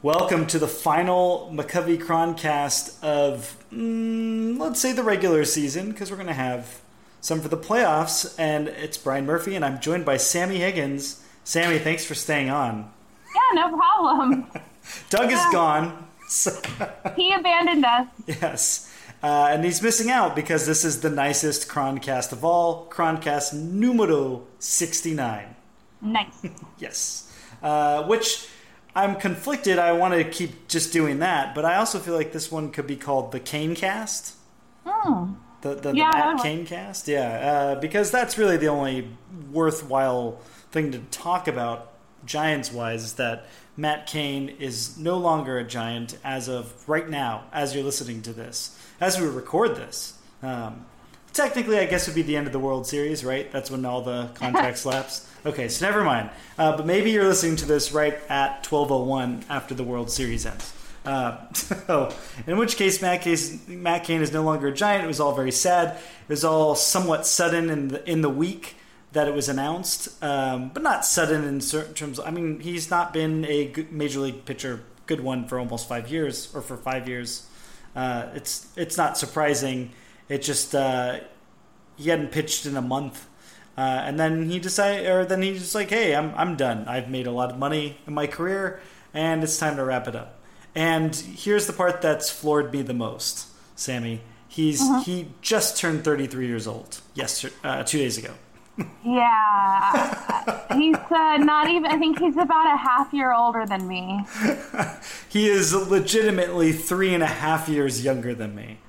Welcome to the final McCovey Chroncast of, mm, let's say, the regular season, because we're going to have some for the playoffs. And it's Brian Murphy, and I'm joined by Sammy Higgins. Sammy, thanks for staying on. Yeah, no problem. Doug yeah. is gone. So he abandoned us. Yes. Uh, and he's missing out because this is the nicest Chroncast of all. Chroncast numero 69. Nice. yes. Uh, which I'm conflicted. I want to keep just doing that, but I also feel like this one could be called the Cain Cast. Oh. The, the, yeah, the Matt Cain cast? Yeah, uh, because that's really the only worthwhile thing to talk about Giants wise is that Matt Cain is no longer a Giant as of right now, as you're listening to this, as we record this. Um, technically, I guess would be the end of the World Series, right? That's when all the contracts lapse. Okay, so never mind. Uh, but maybe you're listening to this right at 12:01 after the World Series ends. Uh, so, in which case, Matt, case, Matt Cain is no longer a giant. It was all very sad. It was all somewhat sudden in the, in the week that it was announced, um, but not sudden in certain terms. I mean, he's not been a major league pitcher, good one for almost five years or for five years. Uh, it's it's not surprising. It just uh, he hadn't pitched in a month uh, and then he decided, or then he's just like, "Hey, I'm I'm done. I've made a lot of money in my career, and it's time to wrap it up." And here's the part that's floored me the most, Sammy. He's uh-huh. he just turned 33 years old. Yes, uh, two days ago. yeah, he's uh, not even. I think he's about a half year older than me. he is legitimately three and a half years younger than me.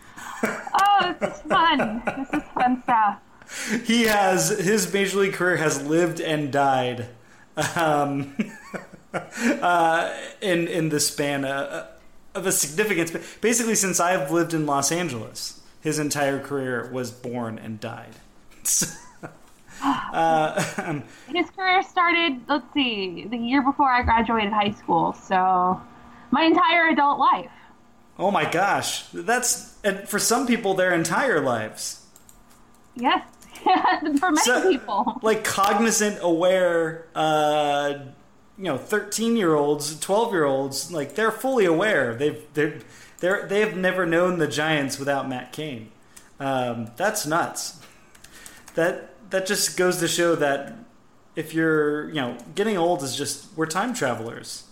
oh, this is fun. This is fun stuff he has his major league career has lived and died um, uh, in in the span uh, of a significance. Basically, since I've lived in Los Angeles, his entire career was born and died. uh, um, his career started. Let's see, the year before I graduated high school. So, my entire adult life. Oh my gosh, that's and for some people their entire lives. Yes. for many so, people. Like cognizant, aware, uh, you know, thirteen year olds, twelve year olds, like they're fully aware. They've they're they're they have never known the Giants without Matt Cain. Um, that's nuts. That that just goes to show that if you're you know getting old is just we're time travelers.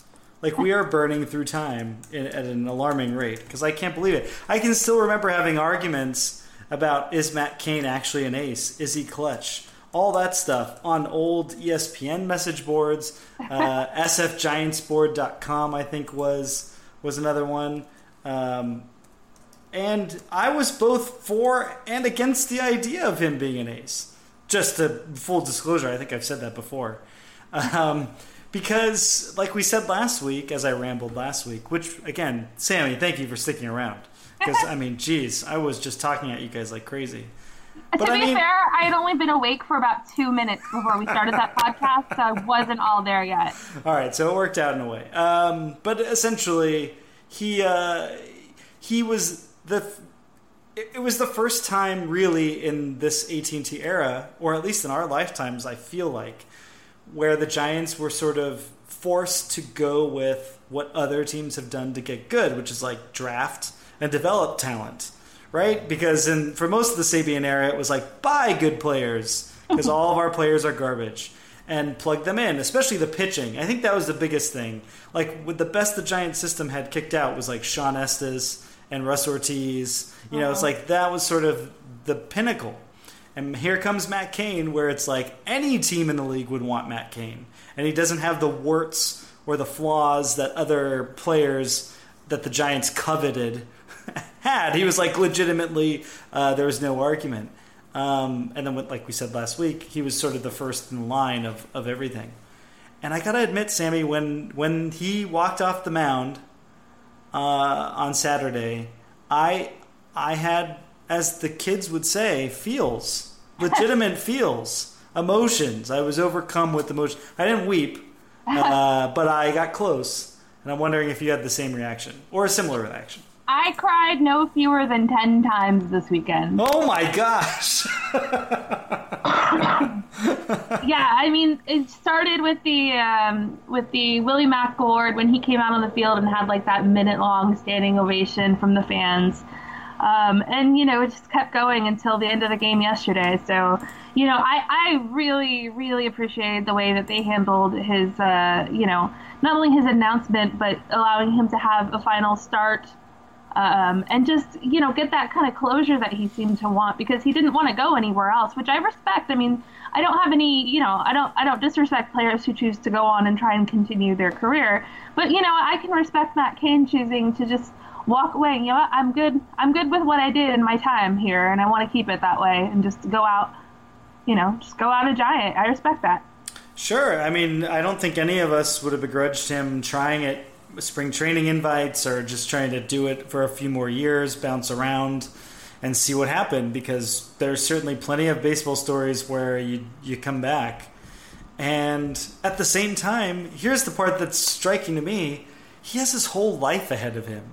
Like we are burning through time in, at an alarming rate because I can't believe it. I can still remember having arguments about is Matt Cain actually an ace? Is he clutch? All that stuff on old ESPN message boards. Uh, SFGiantsboard.com, I think, was was another one. Um, and I was both for and against the idea of him being an ace. Just a full disclosure, I think I've said that before. Um, because, like we said last week, as I rambled last week, which, again, Sammy, thank you for sticking around. Because I mean, geez, I was just talking at you guys like crazy. But to I be mean, fair, I had only been awake for about two minutes before we started that podcast, so I wasn't all there yet. All right, so it worked out in a way. Um, but essentially, he uh, he was the. It was the first time, really, in this AT and T era, or at least in our lifetimes, I feel like, where the Giants were sort of forced to go with what other teams have done to get good, which is like draft and develop talent, right? Because in for most of the Sabean era, it was like buy good players because all of our players are garbage and plug them in, especially the pitching. I think that was the biggest thing. Like with the best the Giant system had kicked out was like Shawn Estes and Russ Ortiz. You know, uh-huh. it's like that was sort of the pinnacle. And here comes Matt Cain, where it's like any team in the league would want Matt Cain, and he doesn't have the warts or the flaws that other players that the Giants coveted had. He was like legitimately, uh, there was no argument. Um, and then, like we said last week, he was sort of the first in line of, of everything. And I gotta admit, Sammy, when when he walked off the mound uh, on Saturday, I I had, as the kids would say, feels legitimate feels, emotions. I was overcome with emotion. I didn't weep, uh, but I got close, and I'm wondering if you had the same reaction or a similar reaction. I cried no fewer than 10 times this weekend. Oh my gosh. yeah, I mean, it started with the um, with the Willie Mac Award when he came out on the field and had like that minute long standing ovation from the fans. Um, and you know, it just kept going until the end of the game yesterday. So, you know, I, I really, really appreciate the way that they handled his, uh, you know, not only his announcement, but allowing him to have a final start um, and just you know get that kind of closure that he seemed to want because he didn't want to go anywhere else, which I respect. I mean, I don't have any, you know, I don't I don't disrespect players who choose to go on and try and continue their career, but you know, I can respect Matt Cain choosing to just walk away. You know, what? I'm good. I'm good with what I did in my time here, and I want to keep it that way and just go out. You know, just go out a giant. I respect that. Sure. I mean, I don't think any of us would have begrudged him trying it spring training invites or just trying to do it for a few more years, bounce around and see what happened because there's certainly plenty of baseball stories where you you come back. And at the same time, here's the part that's striking to me. He has his whole life ahead of him.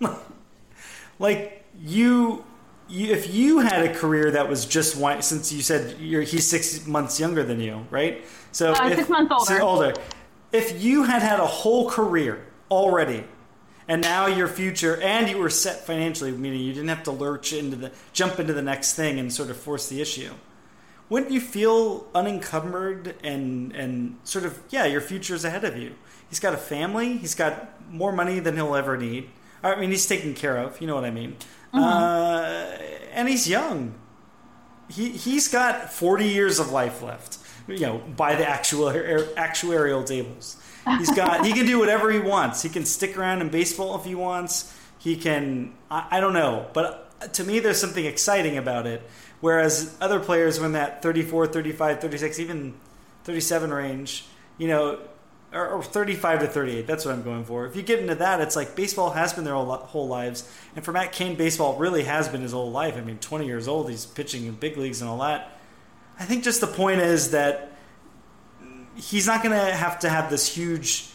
like you, you, if you had a career that was just one, since you said he's six months younger than you, right? So uh, if, six months older. older if you had had a whole career already and now your future and you were set financially meaning you didn't have to lurch into the jump into the next thing and sort of force the issue wouldn't you feel unencumbered and and sort of yeah your future is ahead of you? He's got a family. He's got more money than he'll ever need. I mean he's taken care of. You know what i mean? Mm-hmm. uh, and he's young. He he's got 40 years of life left you know, by the actual actuarial tables. He's got he can do whatever he wants. He can stick around in baseball if he wants. He can I, I don't know, but uh, to me there's something exciting about it. Whereas other players when that 34, 35, 36, even 37 range, you know, or, or 35 to 38, that's what I'm going for. If you get into that, it's like baseball has been their whole, whole lives. And for Matt Cain, baseball really has been his whole life. I mean, 20 years old, he's pitching in big leagues and all that I think just the point is that he's not going to have to have this huge,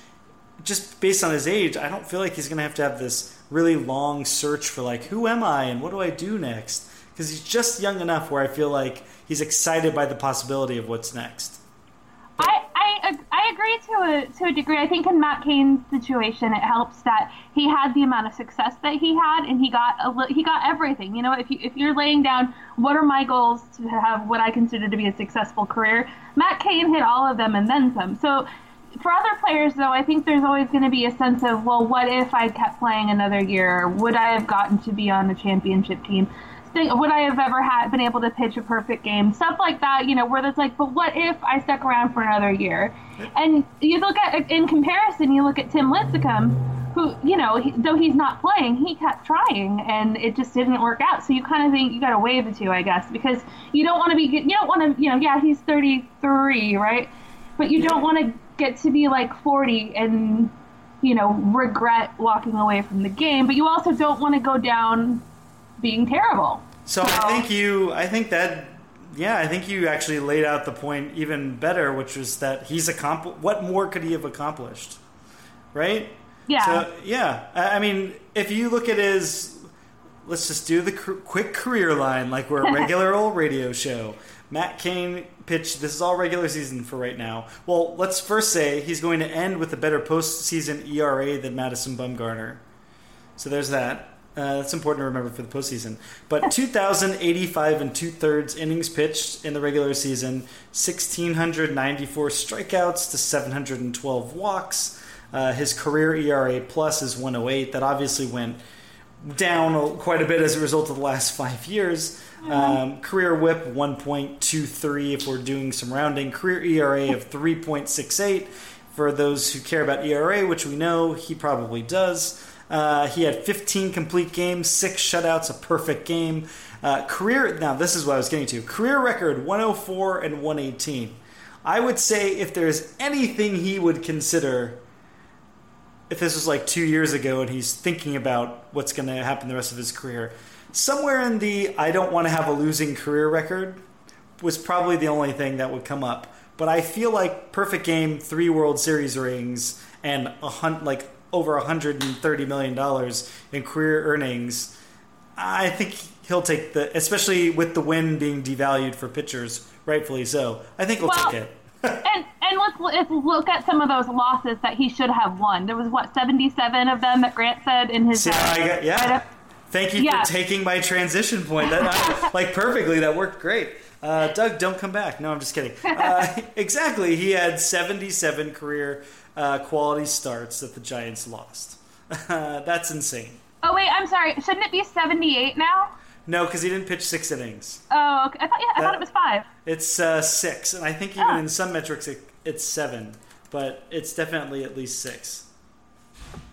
just based on his age, I don't feel like he's going to have to have this really long search for, like, who am I and what do I do next? Because he's just young enough where I feel like he's excited by the possibility of what's next. I, Agree to a, to a degree. I think in Matt Cain's situation, it helps that he had the amount of success that he had, and he got a, he got everything. You know, if you if you're laying down what are my goals to have what I consider to be a successful career, Matt Cain hit all of them and then some. So for other players, though, I think there's always going to be a sense of, well, what if I kept playing another year? Would I have gotten to be on a championship team? Would I have ever had been able to pitch a perfect game? Stuff like that, you know, where there's like, but what if I stuck around for another year? And you look at in comparison, you look at Tim Lincecum, who, you know, he, though he's not playing, he kept trying, and it just didn't work out. So you kind of think you got to weigh the two, I guess, because you don't want to be, you don't want to, you know, yeah, he's 33, right? But you don't want to get to be like 40 and you know regret walking away from the game but you also don't want to go down being terrible so, I think you, I think that, yeah, I think you actually laid out the point even better, which was that he's accomplished. What more could he have accomplished, right? Yeah. So, yeah, I mean, if you look at his, let's just do the quick career line, like we're a regular old radio show. Matt Cain pitched. This is all regular season for right now. Well, let's first say he's going to end with a better postseason ERA than Madison Bumgarner. So there's that. Uh, that's important to remember for the postseason. But 2,085 and two thirds innings pitched in the regular season, 1,694 strikeouts to 712 walks. Uh, his career ERA plus is 108. That obviously went down quite a bit as a result of the last five years. Um, career whip 1.23 if we're doing some rounding. Career ERA of 3.68 for those who care about ERA, which we know he probably does. Uh, he had 15 complete games, six shutouts, a perfect game. Uh, career now this is what I was getting to. Career record 104 and 118. I would say if there's anything he would consider, if this was like two years ago and he's thinking about what's going to happen the rest of his career, somewhere in the I don't want to have a losing career record was probably the only thing that would come up. But I feel like perfect game, three World Series rings, and a hunt like over 130 million dollars in career earnings. I think he'll take the, especially with the win being devalued for pitchers, rightfully so. I think he'll well, take it. and and let's, let's look at some of those losses that he should have won. There was what 77 of them that Grant said in his. See, uh, yeah. Thank you yeah. for taking my transition point. That like perfectly. That worked great. Uh, Doug, don't come back. No, I'm just kidding. Uh, exactly. He had 77 career uh, quality starts that the Giants lost. that's insane. Oh wait, I'm sorry. Shouldn't it be 78 now? No, because he didn't pitch six innings. Oh, okay. I thought yeah, I that, thought it was five. It's uh, six, and I think even oh. in some metrics it, it's seven, but it's definitely at least six.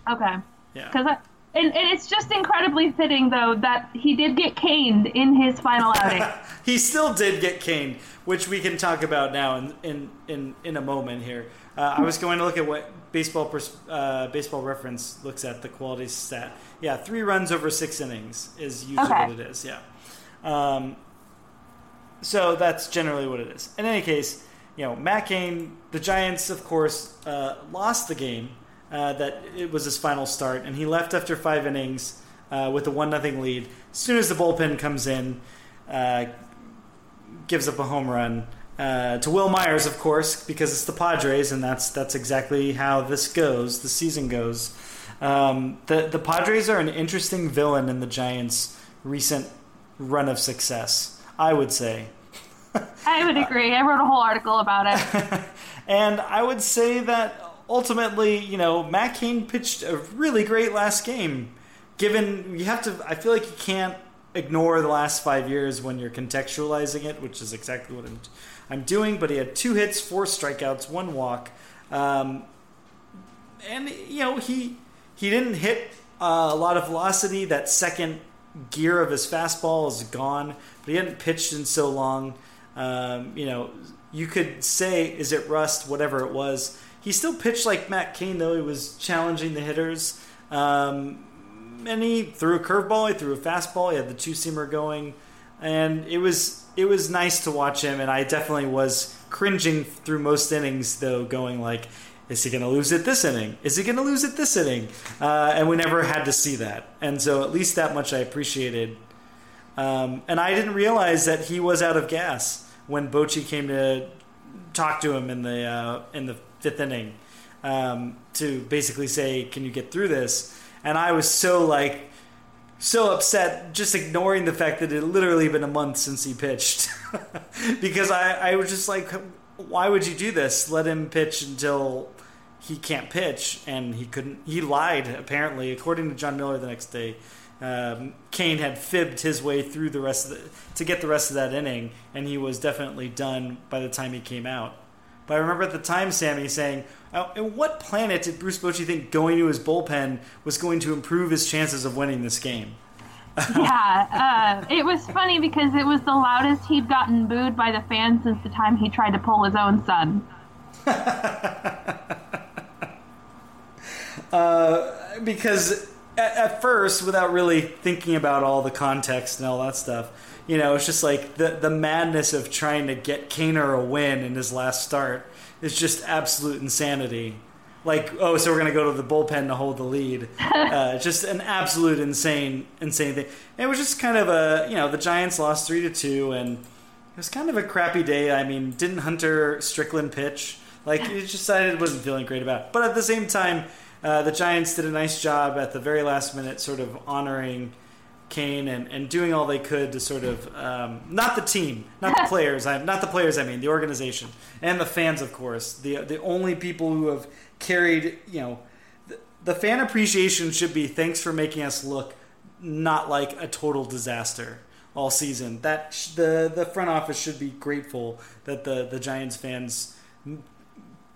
Okay. Yeah. Because and, and it's just incredibly fitting, though, that he did get caned in his final outing. he still did get caned, which we can talk about now in in in, in a moment here. Uh, I was going to look at what baseball pers- uh, baseball reference looks at the quality stat. Yeah, three runs over six innings is usually okay. what it is. Yeah. Um, so that's generally what it is. In any case, you know, Matt Cain, the Giants, of course, uh, lost the game uh, that it was his final start, and he left after five innings uh, with a one nothing lead. As soon as the bullpen comes in, uh, gives up a home run uh, to Wil Myers, of course, because it's the Padres, and that's that's exactly how this goes. The season goes. Um, the the Padres are an interesting villain in the Giants' recent run of success. I would say. I would agree. I wrote a whole article about it. and I would say that ultimately, you know, Matt Cain pitched a really great last game. Given you have to, I feel like you can't ignore the last five years when you're contextualizing it, which is exactly what I'm, I'm doing. But he had two hits, four strikeouts, one walk, um, and you know he he didn't hit uh, a lot of velocity. That second gear of his fastball is gone, but he hadn't pitched in so long. Um, you know, you could say, is it rust? Whatever it was he still pitched like Matt Cain, though. He was challenging the hitters. Um, and he threw a curveball, he threw a fastball, he had the two seamer going. And it was it was nice to watch him, and I definitely was cringing through most innings, though, going like, is he going to lose it this inning? Is he going to lose it this inning? Uh, and we never had to see that. And so at least that much I appreciated. Um, and I didn't realize that he was out of gas when Bochy came to talk to him in the uh, in the fifth inning um, to basically say, "Can you get through this?" And I was so like so upset just ignoring the fact that it literally been a month since he pitched. Because I, I was just like why would you do this? Let him pitch until he can't pitch. And he couldn't he lied apparently according to Jon Miller the next day. Um, Cain had fibbed his way through the rest of the, to get the rest of that inning and he was definitely done by the time he came out but I remember at the time, Sammy saying, "In what planet did Bruce Bochy think going to his bullpen was going to improve his chances of winning this game?" yeah, uh, it was funny because it was the loudest he'd gotten booed by the fans since the time he tried to pull his own son. uh, because at, at first, without really thinking about all the context and all that stuff, you know, it's just like the the madness of trying to get Kaner a win in his last start is just absolute insanity. Like, oh, so we're gonna go to the bullpen to hold the lead. Uh, just an absolute insane, insane thing. And it was just kind of a, you know, the Giants lost three to two, and it was kind of a crappy day. I mean, didn't Hunter Strickland pitch? Like, he just decided wasn't feeling great about. It. But at the same time, uh, the Giants did a nice job at the very last minute, sort of honoring Cain and, and doing all they could to sort of um, not the team, not the players, I not the players. I mean the organization and the fans, of course. The the only people who have carried, you know, the, the fan appreciation should be thanks for making us look not like a total disaster all season. That sh- the the front office should be grateful that the the Giants fans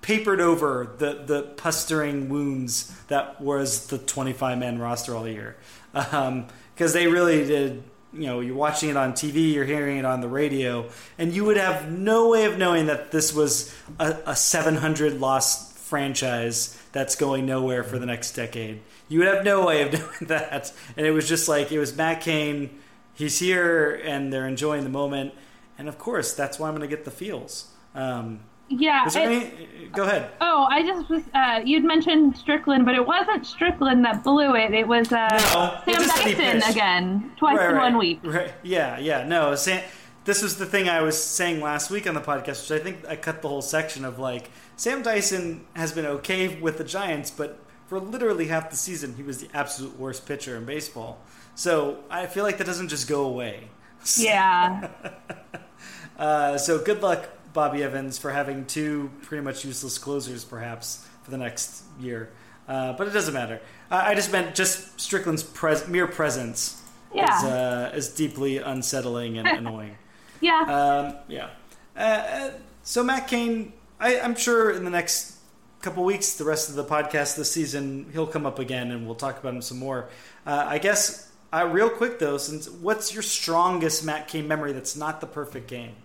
papered over the the pestering wounds that was the 25 man roster all year. Um, because they really did you know you're watching it on TV, you're hearing it on the radio, and you would have no way of knowing that this was a, a 700 loss franchise that's going nowhere for the next decade. You would have no way of knowing that, and it was just like it was Matt Cain. He's here, and they're enjoying the moment, and of course that's why I'm going to get the feels. Um, yeah. Any, go ahead. Oh, I just was. Uh, you'd mentioned Strickland, but it wasn't Strickland that blew it. It was uh, no, Sam Dyson again, twice right, in right, one week. Right. Yeah, yeah. No, Sam. This was the thing I was saying last week on the podcast, which I think I cut the whole section of like Sam Dyson has been okay with the Giants, but for literally half the season, he was the absolute worst pitcher in baseball. So I feel like that doesn't just go away. Yeah. uh, so good luck Bobby Evans for having two pretty much useless closers, perhaps for the next year. Uh, but it doesn't matter. I just meant just Strickland's pres- mere presence yeah. is, uh, is deeply unsettling and annoying. yeah. Um, yeah. Uh, uh, so Matt Cain, I, am sure in the next couple weeks, the rest of the podcast this season, he'll come up again, and we'll talk about him some more. Uh, I guess uh, real quick though, since what's your strongest Matt Cain memory that's not the perfect game?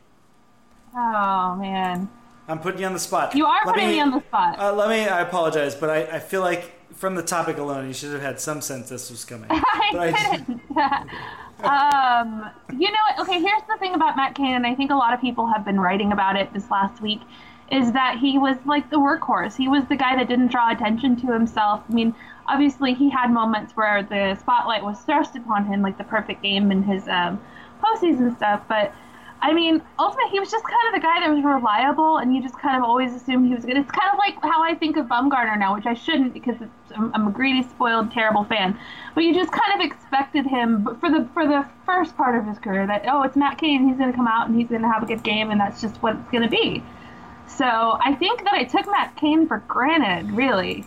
Oh man. I'm putting you on the spot. You are let putting me, me, on the spot. Uh, let me. I apologize, but I, I, feel like from the topic alone, you should have had some sense this was coming. I didn't. um, you know, okay. Here's the thing about Matt Cain, and I think a lot of people have been writing about it this last week, is that he was like the workhorse. He was the guy that didn't draw attention to himself. I mean, obviously, he had moments where the spotlight was thrust upon him, like the perfect game in his um, postseason stuff, but I mean, ultimately, he was just kind of the guy that was reliable, and you just kind of always assumed he was good. It's kind of like how I think of Bumgarner now, which I shouldn't because I'm, I'm, a greedy, spoiled, terrible fan. But you just kind of expected him for the for the first part of his career that oh, it's Matt Cain, he's going to come out and he's going to have a good game, and that's just what it's going to be. So I think that I took Matt Cain for granted, really.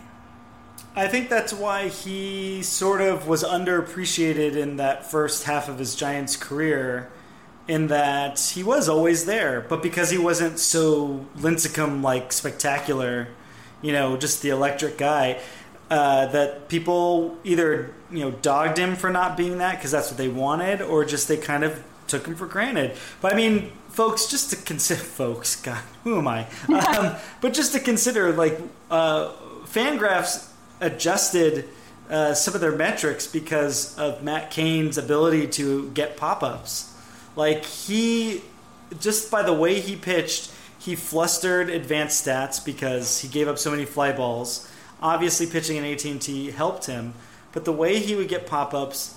I think that's why he sort of was underappreciated in that first half of his Giants career in that he was always there, but because he wasn't so Lincecum like spectacular, you know, just the electric guy, uh, that people either you know dogged him for not being that because that's what they wanted, or just they kind of took him for granted. But I mean, folks, just to consider, folks, God, who am I? um, but just to consider, like, uh, Fangraphs adjusted. Uh, some of their metrics because of Matt Cain's ability to get pop ups. Like he, just by the way he pitched, he flustered advanced stats because he gave up so many fly balls. Obviously, pitching in AT&T helped him, but the way he would get pop-ups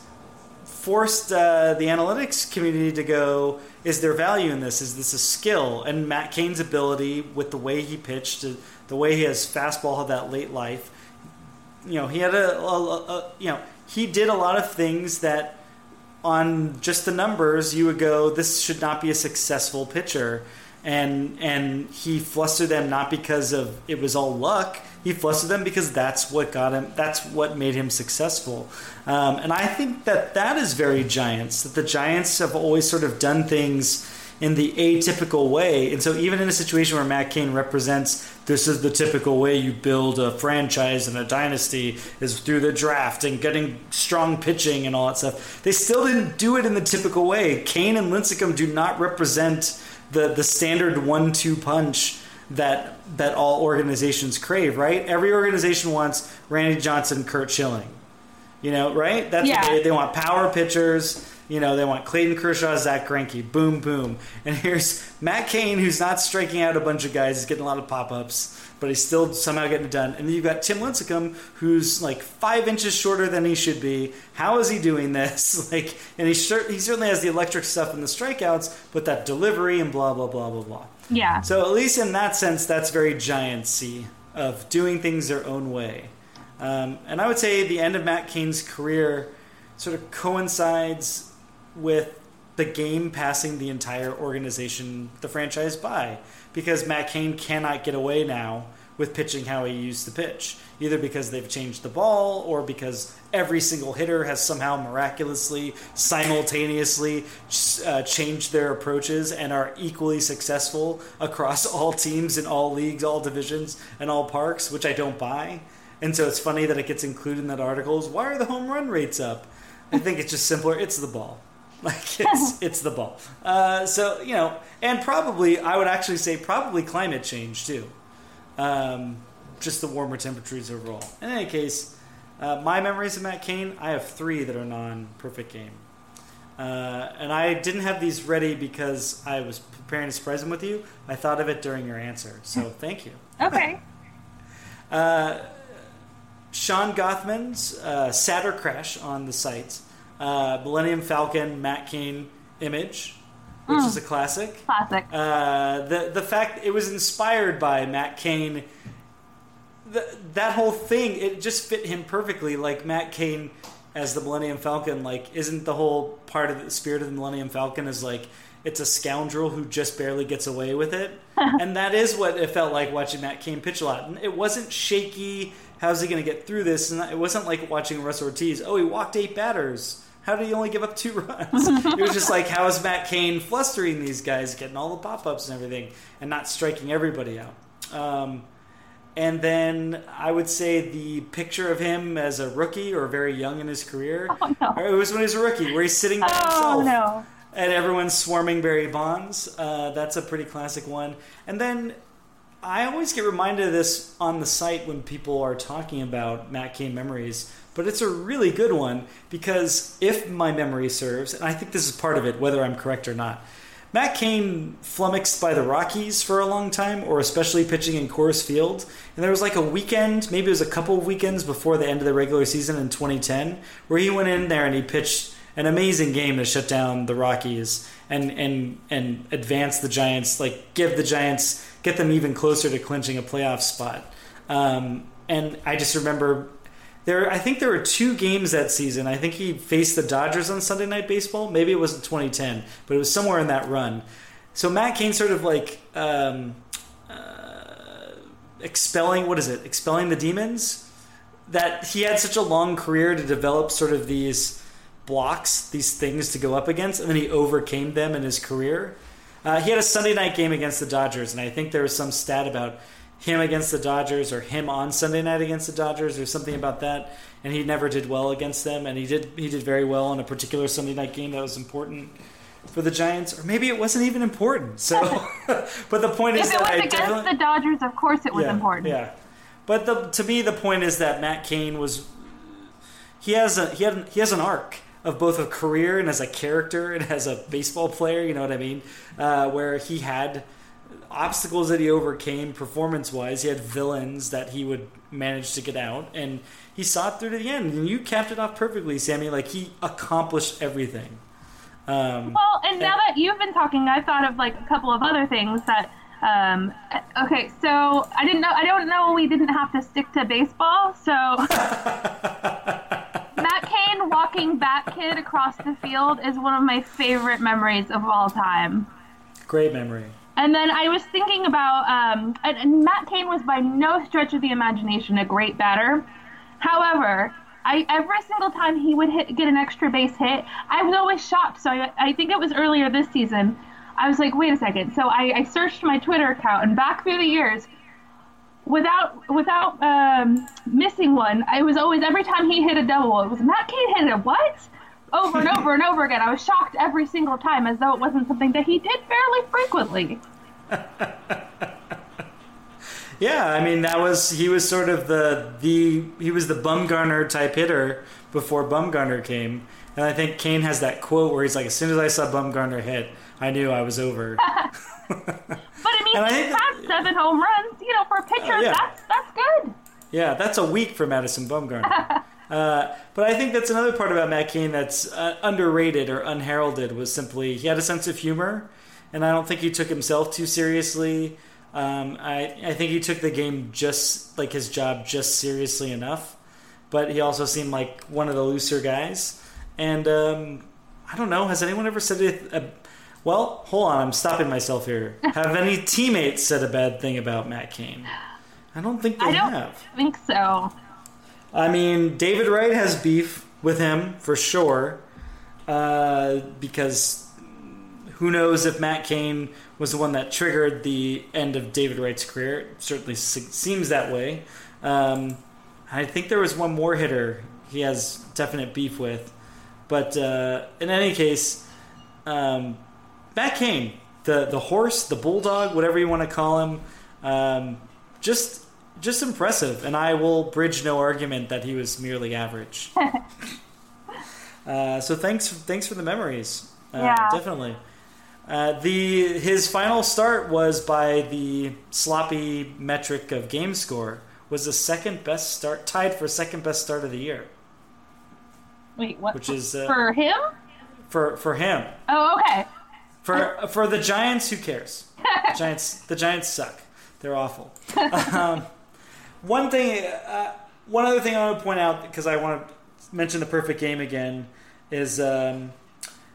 forced uh, the analytics community to go: Is there value in this? Is this a skill? And Matt Cain's ability with the way he pitched, the way he has fastball had that late life. You know, he had a, a, a you know he did a lot of things that on just the numbers, you would go, this should not be a successful pitcher. And and he flustered them not because of it was all luck. He flustered them because that's what got him. That's what made him successful. Um, and I think that that is very Giants. That the Giants have always sort of done things in the atypical way. And so even in a situation where Matt Cain represents this is the typical way you build a franchise and a dynasty is through the draft and getting strong pitching and all that stuff. They still didn't do it in the typical way. Cain and Lincecum do not represent the, the standard one two punch that that all organizations crave, right? Every organization wants Randy Johnson, Curt Schilling. You know, right? That's yeah. they, they want power pitchers you know, they want Clayton Kershaw, Zack Greinke, boom, boom. And here's Matt Cain, who's not striking out a bunch of guys, he's getting a lot of pop ups, but he's still somehow getting it done. And then you've got Tim Lincecum, who's like five inches shorter than he should be. How is he doing this? Like, and he, sure, he certainly has the electric stuff and the strikeouts, but that delivery and blah, blah, blah, blah, blah. Yeah. So at least in that sense, that's very giantsy of doing things their own way. Um, and I would say the end of Matt Cain's career sort of coincides with the game passing the entire organization, the franchise by, because Matt Cain cannot get away now with pitching how he used to pitch, either because they've changed the ball or because every single hitter has somehow miraculously, simultaneously uh, changed their approaches and are equally successful across all teams in all leagues, all divisions, and all parks, which I don't buy. And so it's funny that it gets included in that article. Is why are the home run rates up? I think it's just simpler. It's the ball. Like it's it's the ball. Uh, so you know, and probably I would actually say probably climate change too. Um, just the warmer temperatures overall. In any case, uh, my memories of Matt Cain, I have three that are non-perfect game. Uh, and I didn't have these ready because I was preparing to surprise them with you. I thought of it during your answer, so thank you. Okay. uh, Sean Gothman's uh, Satter Crash on the site, uh, Millennium Falcon Matt Cain image, which mm. is a classic. Classic. Uh, the the fact it was inspired by Matt Cain. The, that whole thing it just fit him perfectly. Like Matt Cain as the Millennium Falcon, like isn't the whole part of the spirit of the Millennium Falcon is like it's a scoundrel who just barely gets away with it, and that is what it felt like watching Matt Cain pitch a lot. And it wasn't shaky. How's he going to get through this? And it wasn't like watching Russ Ortiz. Oh, he walked eight batters. How did he only give up two runs? it was just like, how is Matt Cain flustering these guys, getting all the pop ups and everything, and not striking everybody out? Um, and then I would say the picture of him as a rookie or very young in his career. Oh, no. It was when he was a rookie, where he's sitting by oh, himself. No. And everyone's swarming Barry Bonds. Uh, that's a pretty classic one. And then I always get reminded of this on the site when people are talking about Matt Cain memories, but it's a really good one because if my memory serves, and I think this is part of it, whether I'm correct or not, Matt Cain flummoxed by the Rockies for a long time, or especially pitching in Coors Field. And there was like a weekend, maybe it was a couple of weekends before the end of the regular season in 2010, where he went in there and he pitched an amazing game to shut down the Rockies and and and advance the Giants, like give the Giants, get them even closer to clinching a playoff spot. Um, and I just remember there, I think there were two games that season. I think he faced the Dodgers on Sunday Night Baseball. Maybe it wasn't 2010, but it was somewhere in that run. So Matt Cain sort of like um, uh, expelling what is it? Expelling the demons. That he had such a long career to develop sort of these blocks, these things to go up against, and then he overcame them in his career. Uh, he had a Sunday night game against the Dodgers, and I think there was some stat about him against the Dodgers or him on Sunday night against the Dodgers or something about that. And he never did well against them, and he did he did very well in a particular Sunday night game that was important for the Giants, or maybe it wasn't even important. So, but the point if is that I against the Dodgers, of course it was yeah, important. Yeah, but the, to me the point is that Matt Cain was he has a he had he has an arc of both a career and as a character and as a baseball player. You know what I mean? Uh, where he had obstacles that he overcame performance wise. He had villains that he would manage to get out, and he saw it through to the end. And you capped it off perfectly, Sammy. Like he accomplished everything. Um, well, and now that you've been talking, I thought of like a couple of other things that. Um, okay, so I didn't know. I don't know. We didn't have to stick to baseball, so. Matt Cain walking Bat Kid across the field is one of my favorite memories of all time. Great memory. And then I was thinking about, um, and, and Matt Cain was by no stretch of the imagination a great batter. However, I every single time he would hit, get an extra base hit, I was always shocked. So I, I think it was earlier this season. I was like, wait a second. So I, I searched my Twitter account, and back through the years, without without um, missing one, I was always every time he hit a double, it was Matt Cain hit a what? Over and over and over again. I was shocked every single time as though it wasn't something that he did fairly frequently. yeah, I mean that was he was sort of the the he was the Bumgarner type hitter before Bumgarner came. And I think Cain has that quote where he's like, as soon as I saw Bumgarner hit, I knew I was over. but I mean, he had seven home runs. You know, for a pitcher, uh, yeah. that's that's good. Yeah, that's a week for Madison Bumgarner. Uh, but I think that's another part about Matt Cain that's uh, underrated or unheralded was simply he had a sense of humor, and I don't think he took himself too seriously. Um, I I think he took the game just like his job just seriously enough, but he also seemed like one of the looser guys. And um, I don't know, has anyone ever said it? Uh, well, hold on, I'm stopping myself here. Have any teammates said a bad thing about Matt Cain? I don't think they have. I don't have. think so. I mean, David Wright has beef with him for sure, uh, because who knows if Matt Cain was the one that triggered the end of David Wright's career? It certainly seems that way. Um, I think there was one more hitter he has definite beef with, but uh, in any case, um, Matt Cain, the the horse, the bulldog, whatever you want to call him, um, just just impressive. And I will bridge no argument that he was merely average. uh, so thanks thanks for the memories. Uh, Yeah. definitely. Uh, the his final start was by the sloppy metric of game score was the second best start tied for second best start of the year Wait, what? which is uh, for him? for for him Oh, okay. for for the Giants who cares the Giants the Giants suck they're awful um, one thing uh, one other thing I want to point out because I want to mention the perfect game again is um,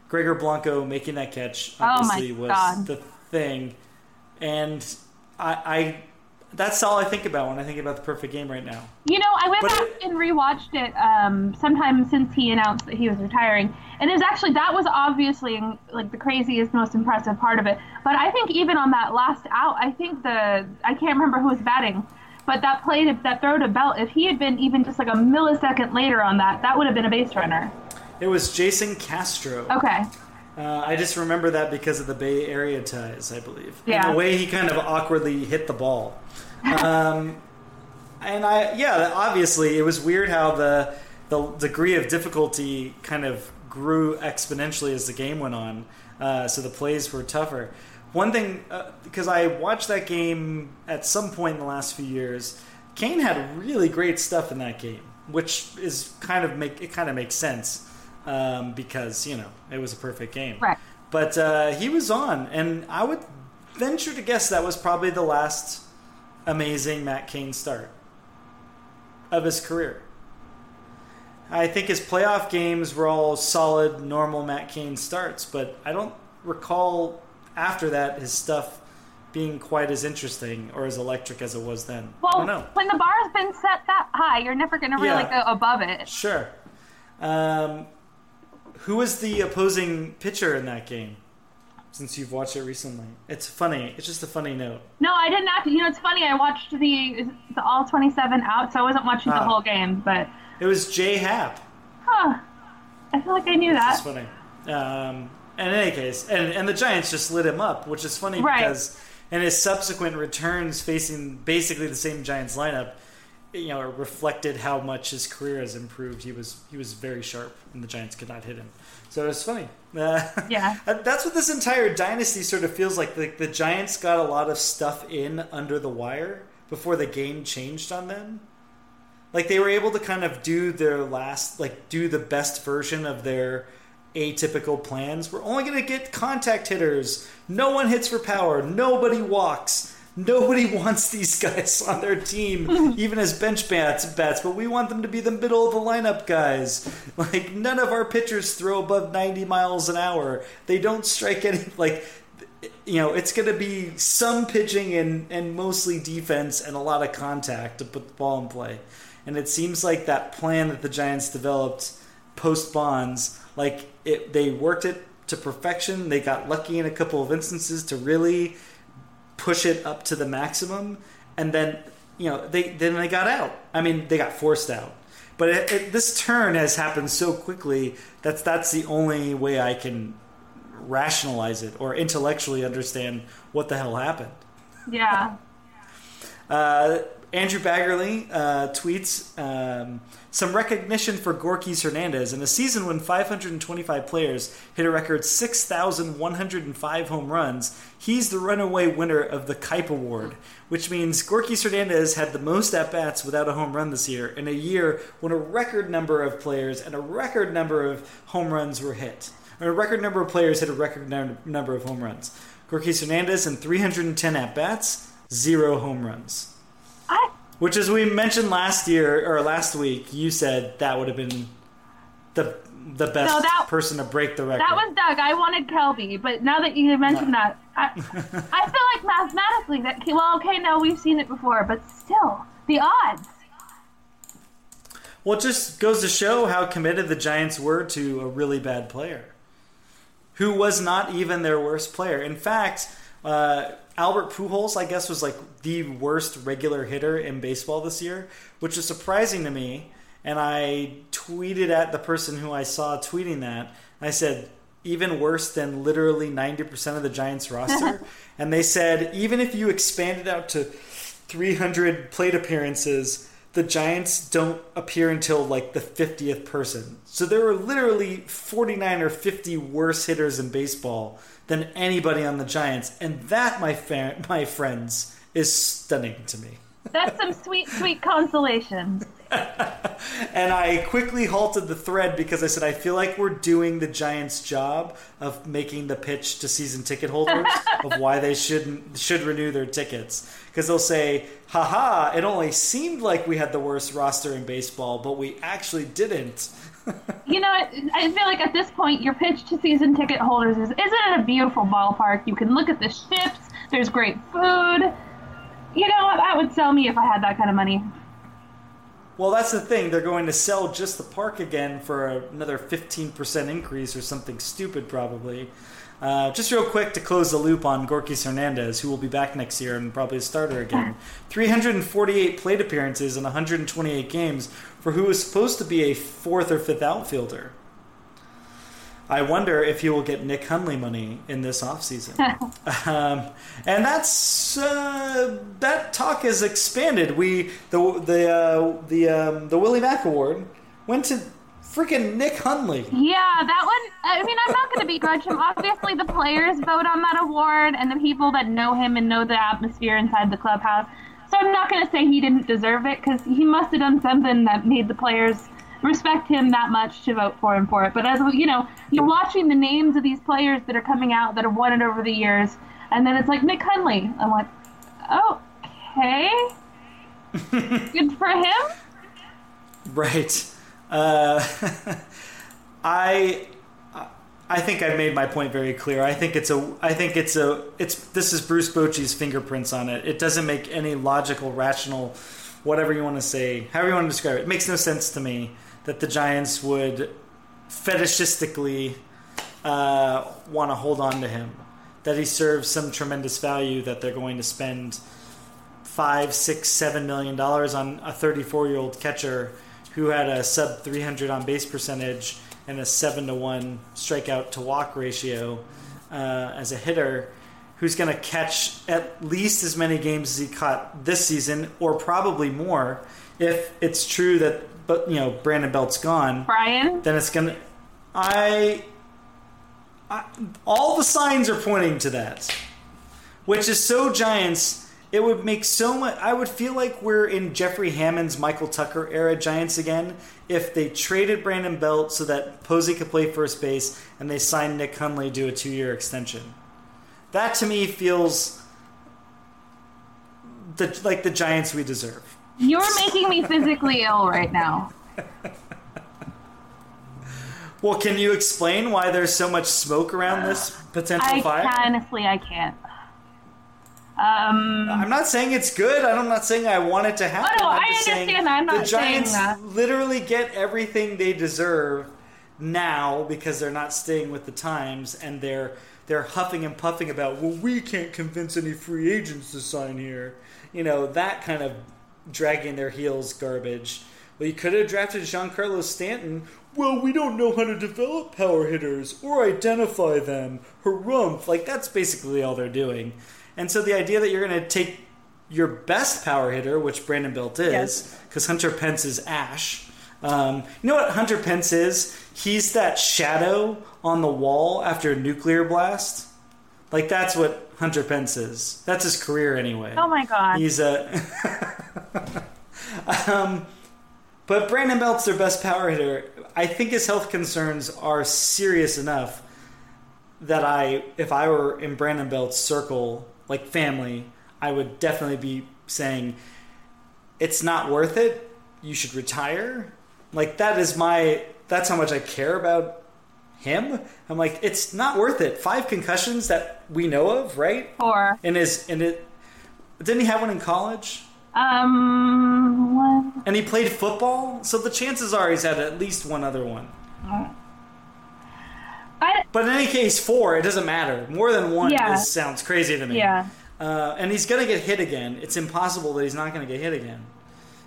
Gregor Blanco making that catch Oh my obviously was God. the thing and I, I that's all I think about when I think about the perfect game right now You know, I went But back it- and rewatched it um, sometime since he announced that he was retiring, and it was actually that was obviously like the craziest, most impressive part of it. But I think even on that last out, I think the I can't remember who was batting, but that play to, that throw to Belt, if he had been even just like a millisecond later on that, that would have been a base runner. it was Jason Castro Okay. Uh, I just remember that because of the Bay Area ties, I believe. Yeah. And the way he kind of awkwardly hit the ball. Um, and I, yeah, obviously, it was weird how the the degree of difficulty kind of grew exponentially as the game went on. Uh, so the plays were tougher. One thing, uh, because I watched that game at some point in the last few years, Cain had really great stuff in that game, which is kind of make it kind of makes sense um, because you know it was a perfect game. Right. But uh, he was on, and I would venture to guess that was probably the last amazing Matt Cain start of his career. I think his playoff games were all solid, normal Matt Cain starts, but I don't recall after that his stuff being quite as interesting or as electric as it was then. Well, when the bar's been set that high, you're never going to really Yeah. go above it. Sure. Um, who was the opposing pitcher in that game? Since you've watched it recently, it's funny. It's just a funny note. No, I didn't actually. You know, it's funny. I watched the the all 27 out, so I wasn't watching the Ah. whole game. But It was J.A. Happ. huh, I feel like I knew that. funny. Um, in any case, and, and the Giants just lit him up, which is funny Right. because in his subsequent returns facing basically the same Giants lineup, you know, it reflected how much his career has improved. He was he was very sharp, and the Giants could not hit him. So it was funny. Uh, Yeah. that's what this entire dynasty sort of feels like. The, the Giants got a lot of stuff in under the wire before the game changed on them like they were able to kind of do their last like do the best version of their atypical plans. We're only going to get contact hitters. No one hits for power. Nobody walks. Nobody wants these guys on their team even as bench bats bats but we want them to be the middle of the lineup guys. Like none of our pitchers throw above 90 miles an hour. They don't strike any like you know, it's going to be some pitching and, and mostly defense and a lot of contact to put the ball in play. And it seems like that plan that the Giants developed post Bonds, like it, they worked it to perfection. They got lucky in a couple of instances to really push it up to the maximum, and then you know they then they got out. I mean, they got forced out. But it, it, this turn has happened so quickly that's that's the only way I can rationalize it or intellectually understand what the hell happened. Yeah. Uh, Andrew Baggarly uh, tweets um, some recognition for Gorkys Hernandez in a season when 525 players hit a record 6,105 home runs. He's the runaway winner of the Kipe Award, which means Gorkys Hernandez had the most at bats without a home run this year in a year when a record number of players and a record number of home runs were hit. Or a record number of players hit a record num- number of home runs. Gorkys Hernandez in 310 at bats, zero home runs. I Which, as we mentioned last year or last week, you said that would have been the the best No, that- person to break the record. that was Doug. I wanted Kelby, but now that you mentioned that, I, I feel like mathematically that well, okay, no, we've seen it before, but still, the odds. well, it just goes to show how committed the Giants were to a really bad player, who was not even their worst player. In fact, uh, Albert Pujols, I guess, was like the worst regular hitter in baseball this year, which is surprising to me. And I tweeted at the person who I saw tweeting that. I said, even worse than literally 90% of the Giants roster. and they said even if you expand it out to 300 plate appearances, the Giants don't appear until like the 50th person. So there are literally 49 or 50 worse hitters in baseball than anybody on the Giants. And that, my, fa- my friends, is stunning to me. That's some sweet, sweet consolation. and I quickly halted the thread because I said I feel like we're doing the Giants' job of making the pitch to season ticket holders of why they shouldn't should renew their tickets because they'll say, "Haha! It only seemed like we had the worst roster in baseball, but we actually didn't." you know, I feel like at this point, your pitch to season ticket holders is, isn't it a beautiful ballpark? You can look at the ships. There's great food you know, that would sell me if I had that kind of money. Well, that's the thing. They're going to sell just the park again for another 15% increase or something stupid, probably. Uh, just real quick to close the loop on Gorkys Hernandez, who will be back next year and probably a starter again. 348 plate appearances in 128 games for who was supposed to be a fourth or fifth outfielder. I wonder if he will get Nick Hundley money in this offseason. um, and that's uh, that talk has expanded. We the the uh, the um, the Willie Mac Award went to freaking Nick Hundley. Yeah, that one. I mean, I'm not going to begrudge him. Obviously, the players vote on that award, and the people that know him and know the atmosphere inside the clubhouse. So I'm not going to say he didn't deserve it because he must have done something that made the players respect him that much to vote for him for it. But as you know, you're watching the names of these players that are coming out that have won it over the years, and then it's like Nick Hundley. I'm like, okay, good for him. Right. Uh, I. I think I made my point very clear. I think it's a. I think it's a. It's this is Bruce Bochy's fingerprints on it. It doesn't make any logical, rational, whatever you want to say, however you want to describe it. It makes no sense to me that the Giants would fetishistically uh, want to hold on to him. That he serves some tremendous value that they're going to spend five, six, seven million dollars on a 34 year old catcher who had a sub 300 on base percentage and a seven to one strikeout to walk ratio uh, as a hitter, who's going to catch at least as many games as he caught this season, or probably more, if it's true that but you know Brandon Belt's gone, Brian, then it's gonna. I, I all the signs are pointing to that, which is so Giants. It would make so much. I would feel like we're in Jeffrey Hammonds Michael Tucker era Giants again if they traded Brandon Belt so that Posey could play first base and they signed Nick Hundley to a two year extension. That to me feels the, like the Giants we deserve. You're making me physically ill right now. Well, can you explain why there's so much smoke around this potential I fire? honestly, I can't. Um, I'm not saying it's good. I'm not saying I want it to happen. Oh, no, I'm I just understand saying. I'm not the Giants saying that. literally get everything they deserve now because they're not staying with the times and they're they're huffing and puffing about well we can't convince any free agents to sign here. You know that kind of dragging their heels garbage. Well, you could have drafted Giancarlo Stanton. Well, we don't know how to develop power hitters or identify them. Harumph. Like, that's basically all they're doing. And so the idea that you're going to take your best power hitter, which Brandon Belt is, because yes. Hunter Pence is Ash. Um, you know what Hunter Pence is? He's that shadow on the wall after a nuclear blast. Like that's what Hunter Pence is. That's his career anyway. Oh my god. He's a. um, but Brandon Belt's their best power hitter. I think his health concerns are serious enough that I, if I were in Brandon Belt's circle, like family, I would definitely be saying, "It's not worth it. You should retire." Like that is my. That's how much I care about him. I'm like, it's not worth it. Five concussions that we know of, right? Four. And is and it didn't he have one in college? Um, one. And he played football, so the chances are he's had at least one other one. I, but in any case, four. It doesn't matter. More than one yeah. is, sounds crazy to me. Yeah. Uh, and he's gonna get hit again. It's impossible that he's not gonna get hit again.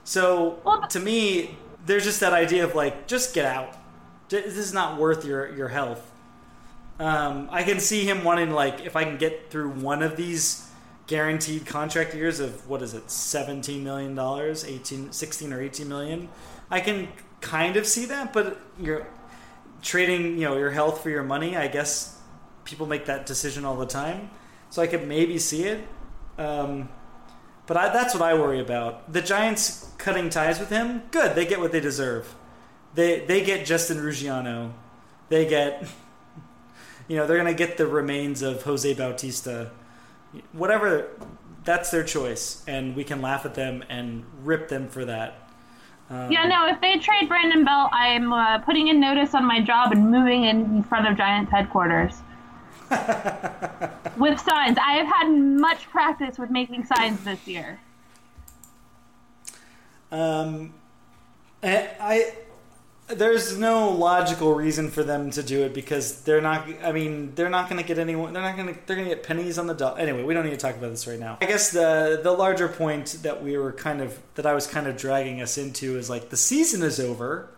So well, to me, there's just that idea of like, just get out. This is not worth your your health. Um, I can see him wanting like if I can get through one of these guaranteed contract years of what is it, seventeen million dollars, 18, 16 or eighteen million. I can kind of see that, but you're trading, you know, your health for your money. I guess people make that decision all the time, so I could maybe see it. Um, but I, that's what I worry about. The Giants cutting ties with him, good. They get what they deserve. They they get Justin Ruggiano. They get you know, they're going to get the remains of Jose Bautista. Whatever, that's their choice, and we can laugh at them and rip them for that. Um, yeah, no, if they trade Brandon Belt, I'm uh, putting in notice on my job and moving in front of Giants headquarters. with signs. I have had much practice with making signs this year. Um, I there's no logical reason for them to do it because they're not. I mean, they're not going to get anyone. They're not going to. They're going to get pennies on the dollar. Anyway, we don't need to talk about this right now. I guess the the larger point that we were kind of that I was kind of dragging us into is like the season is over,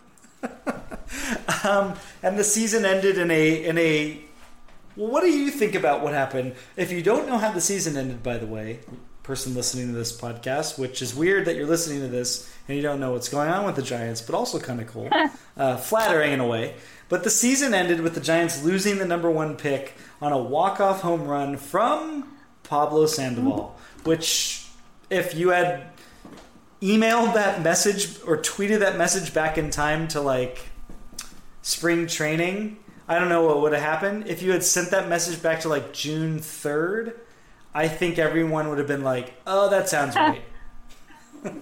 um, and the season ended in a in a. Well, what do you think about what happened? If you don't know how the season ended, by the way, person listening to this podcast, which is weird that you're listening to this and you don't know what's going on with the Giants, but also kind of cool, uh, flattering in a way. But the season ended with the Giants losing the number one pick on a walk-off home run from Pablo Sandoval, which, if you had emailed that message or tweeted that message back in time to like spring training, I don't know what would have happened. If you had sent that message back to like June 3rd, I think everyone would have been like, "Oh, that sounds right."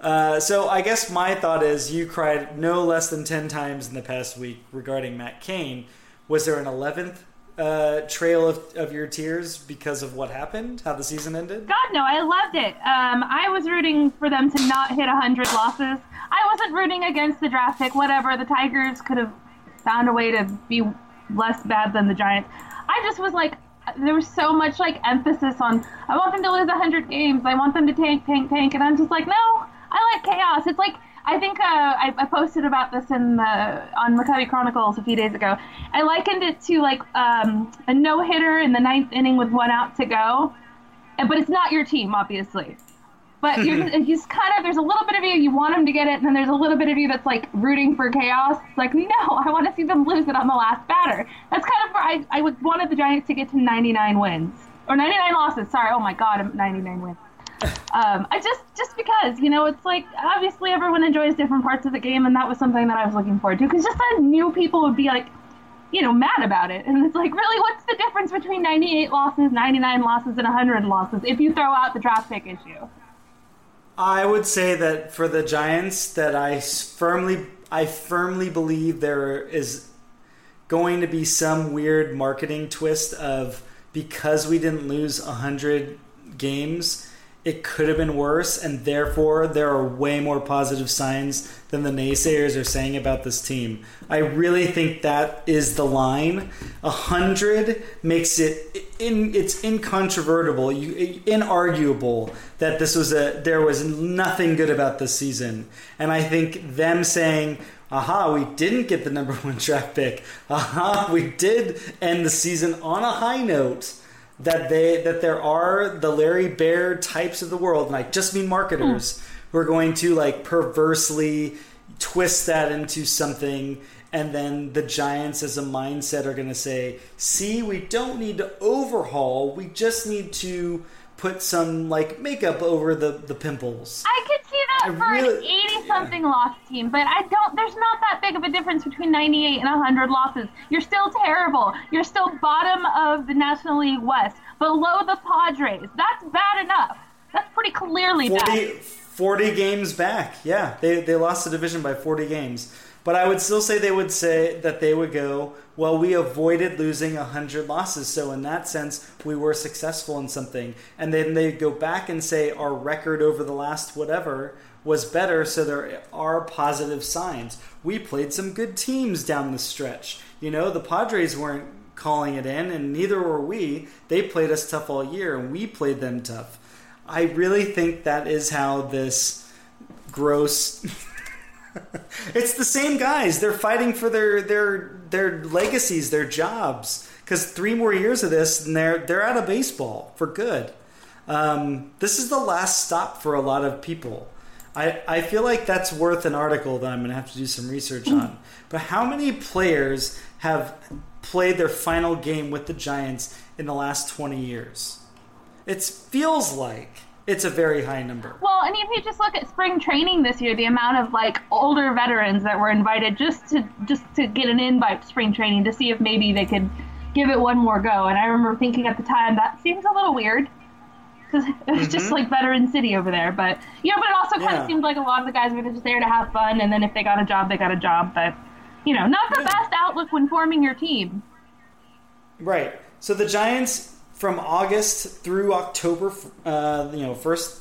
uh, so I guess my thought is you cried no less than ten times in the past week regarding Matt Cain. Was there an eleventh uh, trail of, of your tears because of what happened, how the season ended? God, no, I loved it. Um, I was rooting for them to not hit 100 losses. I wasn't rooting against the draft pick, whatever. The Tigers could have found a way to be less bad than the Giants. I just was like, there was so much like emphasis on I want them to lose 100 games. I want them to tank, tank, tank, and I'm just like, no, I like chaos. It's like I think uh, I, I, posted about this in the on McCovey Chronicles a few days ago. I likened it to like um, a no hitter in the ninth inning with one out to go, but it's not your team, obviously. But just kind of there's a little bit of you you want them to get it, and then there's a little bit of you that's like rooting for chaos. It's like no, I want to see them lose it on the last batter. That's kind of where I I wanted the Giants to get to 99 wins or 99 losses. Sorry, oh my God, 99 wins. Um, I just just because you know it's like obviously everyone enjoys different parts of the game, and that was something that I was looking forward to because just then new people would be like you know, mad about it. And it's like, really, what's the difference between 98 losses, 99 losses, and 100 losses if you throw out the draft pick issue? I would say that for the Giants, that I firmly, I firmly believe there is going to be some weird marketing twist of because we didn't lose hundred games, it could have been worse, and therefore there are way more positive signs than the naysayers are saying about this team. I really think that is the line. A hundred makes it in it's incontrovertible, you, inarguable that this was a there was nothing good about this season, and I think them saying. Aha, we didn't get the number one draft pick. Aha, we did end the season on a high note that they that there are the Larry Baer types of the world, and I just mean marketers, mm. who are going to like perversely twist that into something and then the giants as a mindset are going to say see we don't need to overhaul we just need to put some like makeup over the the pimples. I could see that I for really, an 80 something yeah. loss team but i don't there's not that big of a difference between 98 and 100 losses. You're still terrible. You're still bottom of the national league west below the padres. That's bad enough. That's pretty clearly 40, bad. 40 games back. Yeah they, they lost the division by 40 games but I would still say they would say that they would go, well, we avoided losing 100 losses. So, in that sense, we were successful in something. And then they go back and say our record over the last whatever was better. So, there are positive signs. We played some good teams down the stretch. You know, the Padres weren't calling it in, and neither were we. They played us tough all year, and we played them tough. I really think that is how this gross it's the same guys. They're fighting for their their their legacies, their jobs. Because three more years of this, and they're they're out of baseball for good. Um, this is the last stop for a lot of people. I, I feel like that's worth an article that I'm going to have to do some research on. But how many players have played their final game with the Giants in the last 20 years? It feels like it's a very high number. Well, and if you just look at spring training this year, the amount of like older veterans that were invited just to just to get an invite to spring training to see if maybe they could give it one more go. And I remember thinking at the time that seems a little weird because it was mm-hmm. just like veteran city over there. But you know, but it also kind yeah. of seemed like a lot of the guys were just there to have fun, and then if they got a job, they got a job. But you know, not the yeah. best outlook when forming your team. Right. So the Giants from August through October, uh, you know, first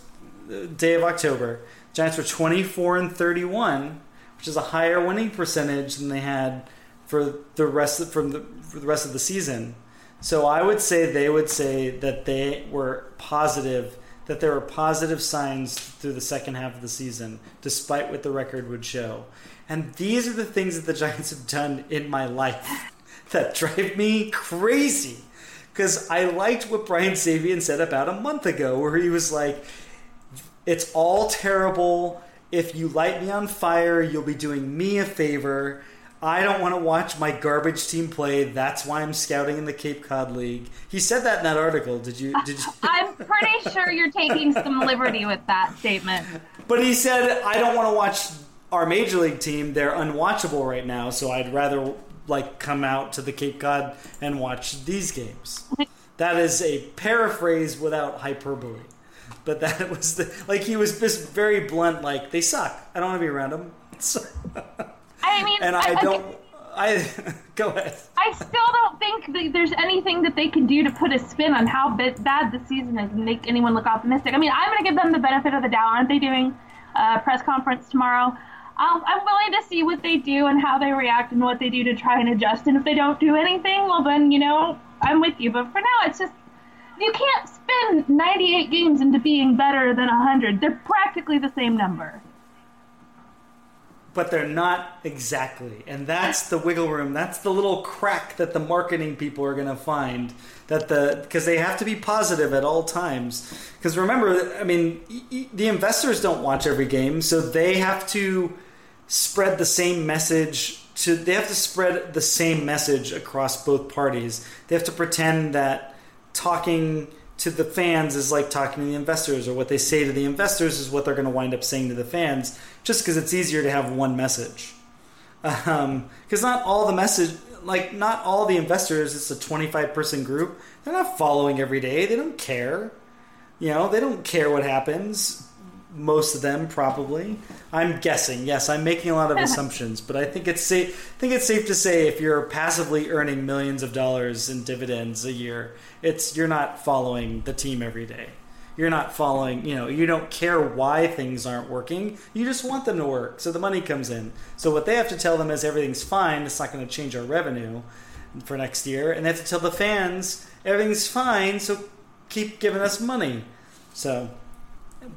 day of October, Giants were 24 and 31, which is a higher winning percentage than they had for the rest of, from the, for the rest of the season. So I would say they would say that they were positive that there were positive signs through the second half of the season, despite what the record would show. And these are the things that the Giants have done in my life that drive me crazy because I liked what Brian Sabean said about a month ago, where he was like, "It's all terrible. If you light me on fire, you'll be doing me a favor." I don't want to watch my garbage team play. That's why I'm scouting in the Cape Cod League. He said that in that article. Did you? Did you? I'm pretty sure you're taking some liberty with that statement. But he said, I don't want to watch our major league team. They're unwatchable right now, so I'd rather like come out to the Cape Cod and watch these games. That is a paraphrase without hyperbole. But that was the like he was just very blunt. Like they suck. I don't want to be around them. I mean, and I, I don't. I go ahead. I still don't think that there's anything that they can do to put a spin on how bad the season is and make anyone look optimistic. I mean, I'm going to give them the benefit of the doubt. Aren't they doing a press conference tomorrow? Um, I'm willing to see what they do and how they react and what they do to try and adjust. And if they don't do anything, well, then, you know, I'm with you. But for now, it's just, you can't spin 98 games into being better than 100. They're practically the same number. But they're not exactly. And that's the wiggle room. That's the little crack that the marketing people are going to find. That the because they have to be positive at all times. Because remember, I mean, the investors don't watch every game, so they have to spread the same message to they have to spread the same message across both parties. They have to pretend that talking to the fans is like talking to the investors, or what they say to the investors is what they're going to wind up saying to the fans, just because it's easier to have one message. Because um, not all the message, like not all the investors, it's a 25 person group. They're not following every day. They don't care. You know, they don't care what happens most of them probably. I'm guessing. Yes, I'm making a lot of assumptions, but I think it's safe. I think it's safe to say if you're passively earning millions of dollars in dividends a year, it's you're not following the team every day. You're not following. You know, you don't care why things aren't working. You just want them to work, so the money comes in. So what they have to tell them is everything's fine. It's not going to change our revenue for next year, and they have to tell the fans everything's fine. So keep giving us money. So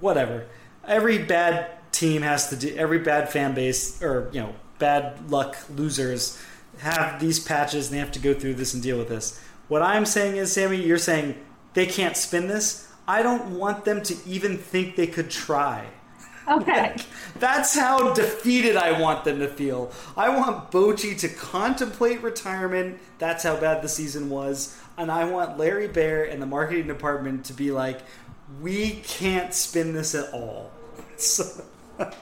whatever every bad team has to do every bad fan base or you know bad luck losers have these patches and they have to go through this and deal with this. What I'm saying is, Sammy, you're saying they can't spin this. I don't want them to even think they could try. Okay. That's how defeated I want them to feel. I want Bochy to contemplate retirement. That's how bad the season was. And I want Larry Baer and the marketing department to be like, we can't spin this at all.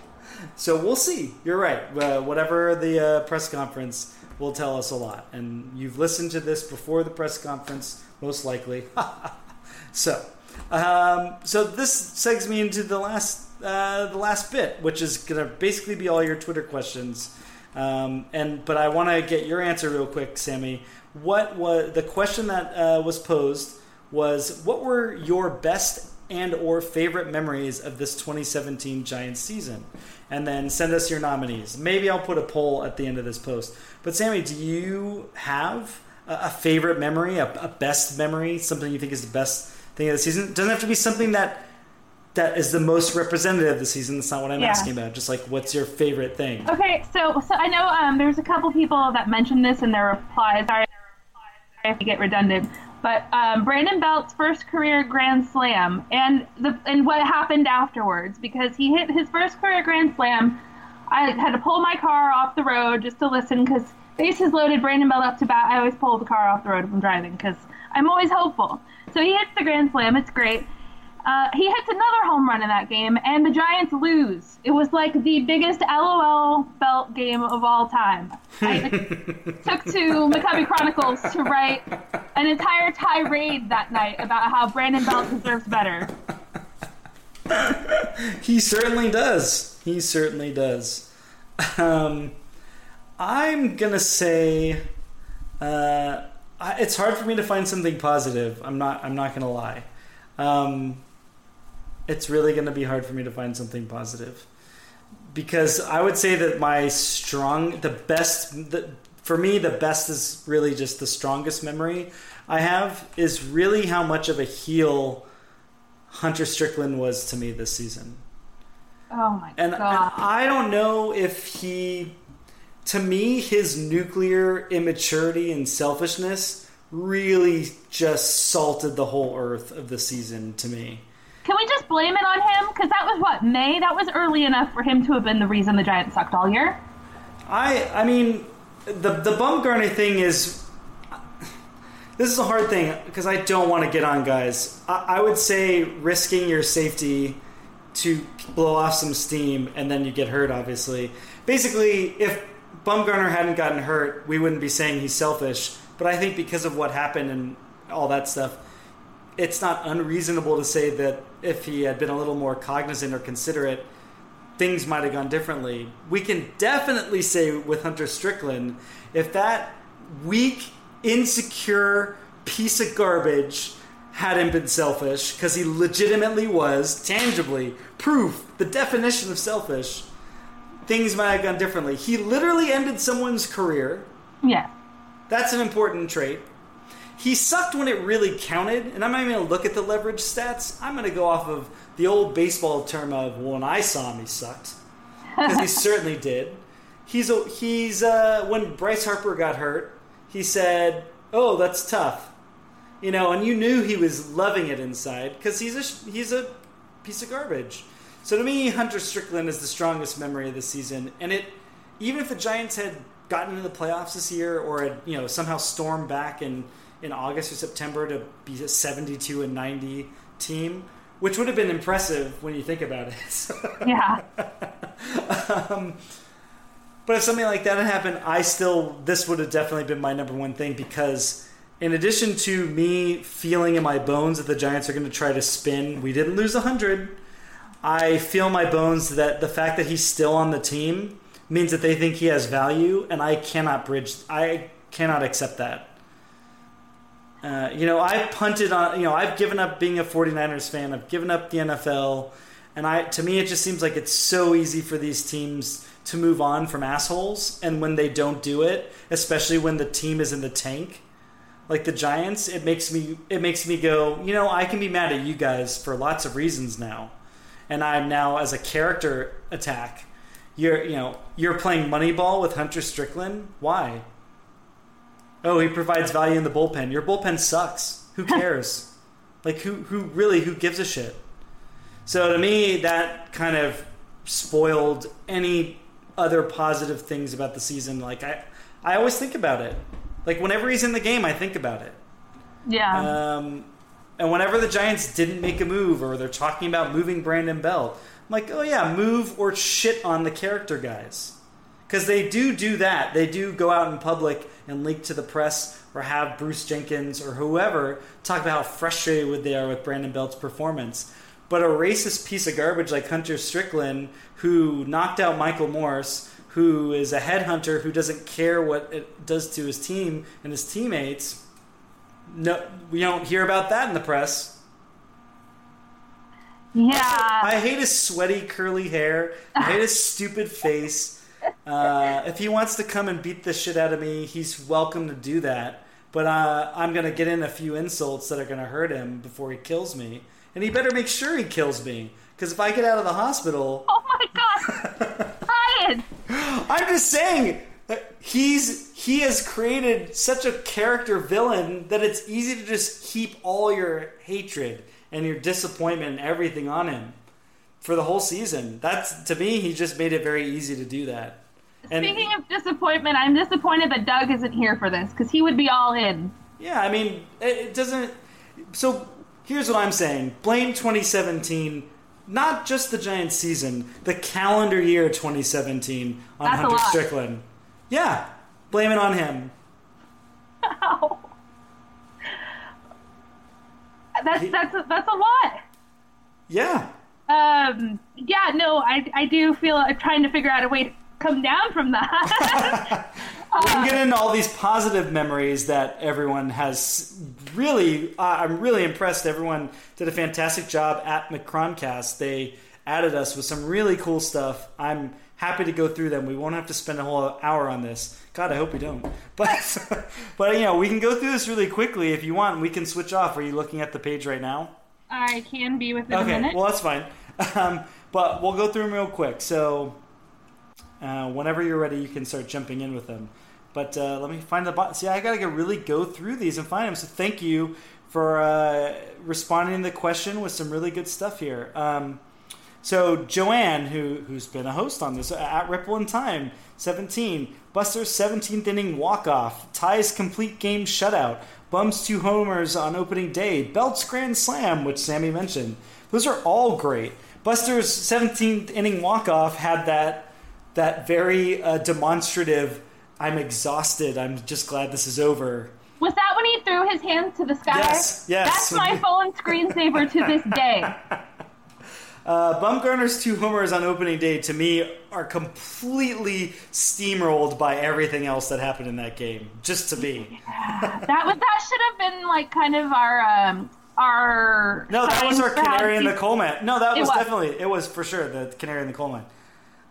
So, we'll see. You're right. Uh, whatever the uh, press conference will tell us a lot. And you've listened to this before the press conference, most likely. so, um, so this segs me into the last uh, the last bit, which is going to basically be all your Twitter questions. Um, and but I want to get your answer real quick, Sammy. What was the question that uh, was posed? Was what were your best and or favorite memories of this 2017 Giants season. And then send us your nominees. Maybe I'll put a poll at the end of this post. But Sammy, do you have a, favorite memory, a, a best memory, something you think is the best thing of the season? It doesn't have to be something that that is the most representative of the season. That's not what I'm yeah. asking about. Just like, what's your favorite thing? Okay, so so I know um, there's a couple people that mentioned this in their replies. Sorry, I have to get redundant. But um, Brandon Belt's first career Grand Slam and the and what happened afterwards because he hit his first career Grand Slam. I had to pull my car off the road just to listen because bases loaded, Brandon Belt up to bat. I always pull the car off the road if I'm driving because I'm always hopeful. So he hits the grand slam. It's great. Uh, he hits another home run in that game, and the Giants lose. It was like the biggest LOL Belt game of all time. I took to McCovey Chronicles to write an entire tirade that night about how Brandon Belt deserves better. he certainly does. He certainly does. Um, I'm gonna say uh, it's hard for me to find something positive. I'm not. I'm not gonna lie. Um, it's really going to be hard for me to find something positive because I would say that my strong, the best, the, for me, the best is really just the strongest memory I have is really how much of a heel Hunter Strickland was to me this season. Oh my and, god! And I don't know if he, to me, his nuclear immaturity and selfishness really just salted the whole earth of the season to me. Can we just blame it on him? Because that was what May. That was early enough for him to have been the reason the Giants sucked all year. I I mean, the the Bumgarner thing is. This is a hard thing because I don't want to get on guys. I, I would say risking your safety to blow off some steam and then you get hurt. Obviously, basically, if Bumgarner hadn't gotten hurt, we wouldn't be saying he's selfish. But I think because of what happened and all that stuff, it's not unreasonable to say that if he had been a little more cognizant or considerate, things might have gone differently. We can definitely say with Hunter Strickland, if that weak, insecure piece of garbage hadn't been selfish, because he legitimately was, tangibly, proof, the definition of selfish, things might have gone differently. He literally ended someone's career. Yeah. That's an important trait he sucked when it really counted, and I'm not even going to look at the leverage stats. I'm going to go off of the old baseball term of well, when I saw him, he sucked because he certainly did. He's a, he's uh, when Bryce Harper got hurt, he said, "Oh, that's tough," you know, and you knew he was loving it inside because he's a he's a piece of garbage. So to me, Hunter Strickland is the strongest memory of the season, and it even if the Giants had gotten into the playoffs this year or had you know somehow stormed back and in August or September to be a 72 and 90 team, which would have been impressive when you think about it. yeah. um, but if something like that had happened, I still this would have definitely been my number one thing because in addition to me feeling in my bones that the Giants are going to try to spin, we didn't lose hundred. I feel my bones that the fact that he's still on the team means that they think he has value, and I cannot bridge. I cannot accept that. Uh, you know, I've punted on, you know, I've given up being a 49ers fan. I've given up the NFL. And I, to me, it just seems like it's so easy for these teams to move on from assholes. And when they don't do it, especially when the team is in the tank, like the Giants, it makes me, it makes me go, you know, I can be mad at you guys for lots of reasons now. And I'm now, as a character attack, you're, you know, you're playing Moneyball with Hunter Strickland. Why? Oh, he provides value in the bullpen. Your bullpen sucks. Who cares? like who who really who gives a shit? So to me, that kind of spoiled any other positive things about the season. Like I, I always think about it. Like whenever he's in the game, I think about it. Yeah. Um, and whenever the Giants didn't make a move or they're talking about moving Brandon Belt, I'm like, oh yeah, move or shit on the character guys. Because they do do that. They do go out in public and leak to the press or have Bruce Jenkins or whoever talk about how frustrated they are with Brandon Belt's performance. But a racist piece of garbage like Hunter Strickland, who knocked out Michael Morse, who is a headhunter who doesn't care what it does to his team and his teammates, no, we don't hear about that in the press. Yeah. I hate his sweaty curly hair. I hate his stupid face. Uh, if he wants to come and beat the shit out of me, he's welcome to do that. But uh, I'm going to get in a few insults that are going to hurt him before he kills me. And he better make sure he kills me. Because if I get out of the hospital, oh my god, Ryan! I'm just saying he's he has created such a character villain that it's easy to just heap all your hatred and your disappointment and everything on him for the whole season. That's to me, he just made it very easy to do that. And, Speaking of disappointment, I'm disappointed that Doug isn't here for this because he would be all in. Yeah, I mean, it, doesn't. So here's what I'm saying: blame 2017 not just the Giants season, the calendar year 2017 on That's Hunter Strickland. Yeah, blame it on him. Ow. That's that's a, that's a lot. Yeah. Um. Yeah. No. I I do feel I'm trying to figure out a way to come down from that. we can get into all these positive memories that everyone has. Really, uh, I'm really impressed. Everyone did a fantastic job at Macroncast. They added us with some really cool stuff. I'm happy to go through them. We won't have to spend a whole hour on this. God, I hope we don't. But, but you know, we can go through this really quickly if you want. We can switch off. Are you looking at the page right now? I can be within okay, a minute. Well, that's fine. Um, but we'll go through them real quick. So, uh, whenever you're ready, you can start jumping in with them. But uh, let me find the button. See, I gotta really go through these and find them. So thank you for uh, responding to the question with some really good stuff here. Um, so Joanne, who who's been a host on this at Ripple in Time, 17, Buster's 17th inning walk off, Ty's complete game shutout, bums two homers on opening day, Belts grand slam, which Sammy mentioned. Those are all great. Buster's 17th inning walk off had that that very uh, demonstrative I'm exhausted. I'm just glad this is over. Was that when he threw his hands to the sky? Yes, yes. That's my phone screensaver to this day. Uh, Bumgarner's two homers on opening day to me are completely steamrolled by everything else that happened in that game. Just to be. that was that should have been like kind of our um, our. No, that was our canary in the coal mine. No, that was, was, definitely it was for sure the canary in the coal mine.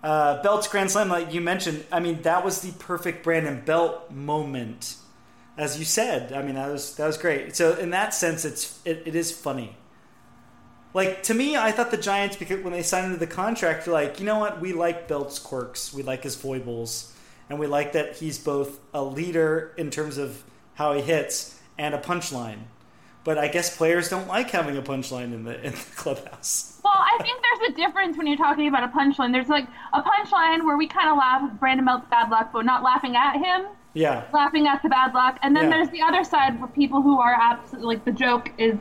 Uh, Belt's Grand Slam, like you mentioned, I mean, that was the perfect Brandon Belt moment, as you said. I mean, that was that was great. So in that sense, it's it, it is funny. Like to me, I thought the Giants because when they signed into the contract, you're like you know what, we like Belt's quirks, we like his foibles, and we like that he's both a leader in terms of how he hits and a punchline. But I guess players don't like having a punchline in the in the clubhouse. Well, I think there's a difference when you're talking about a punchline. There's like a punchline where we kind of laugh at Brandon Belt's bad luck, but not laughing at him. Yeah. Laughing at the bad luck, and then yeah. there's the other side where people who are absolutely like the joke is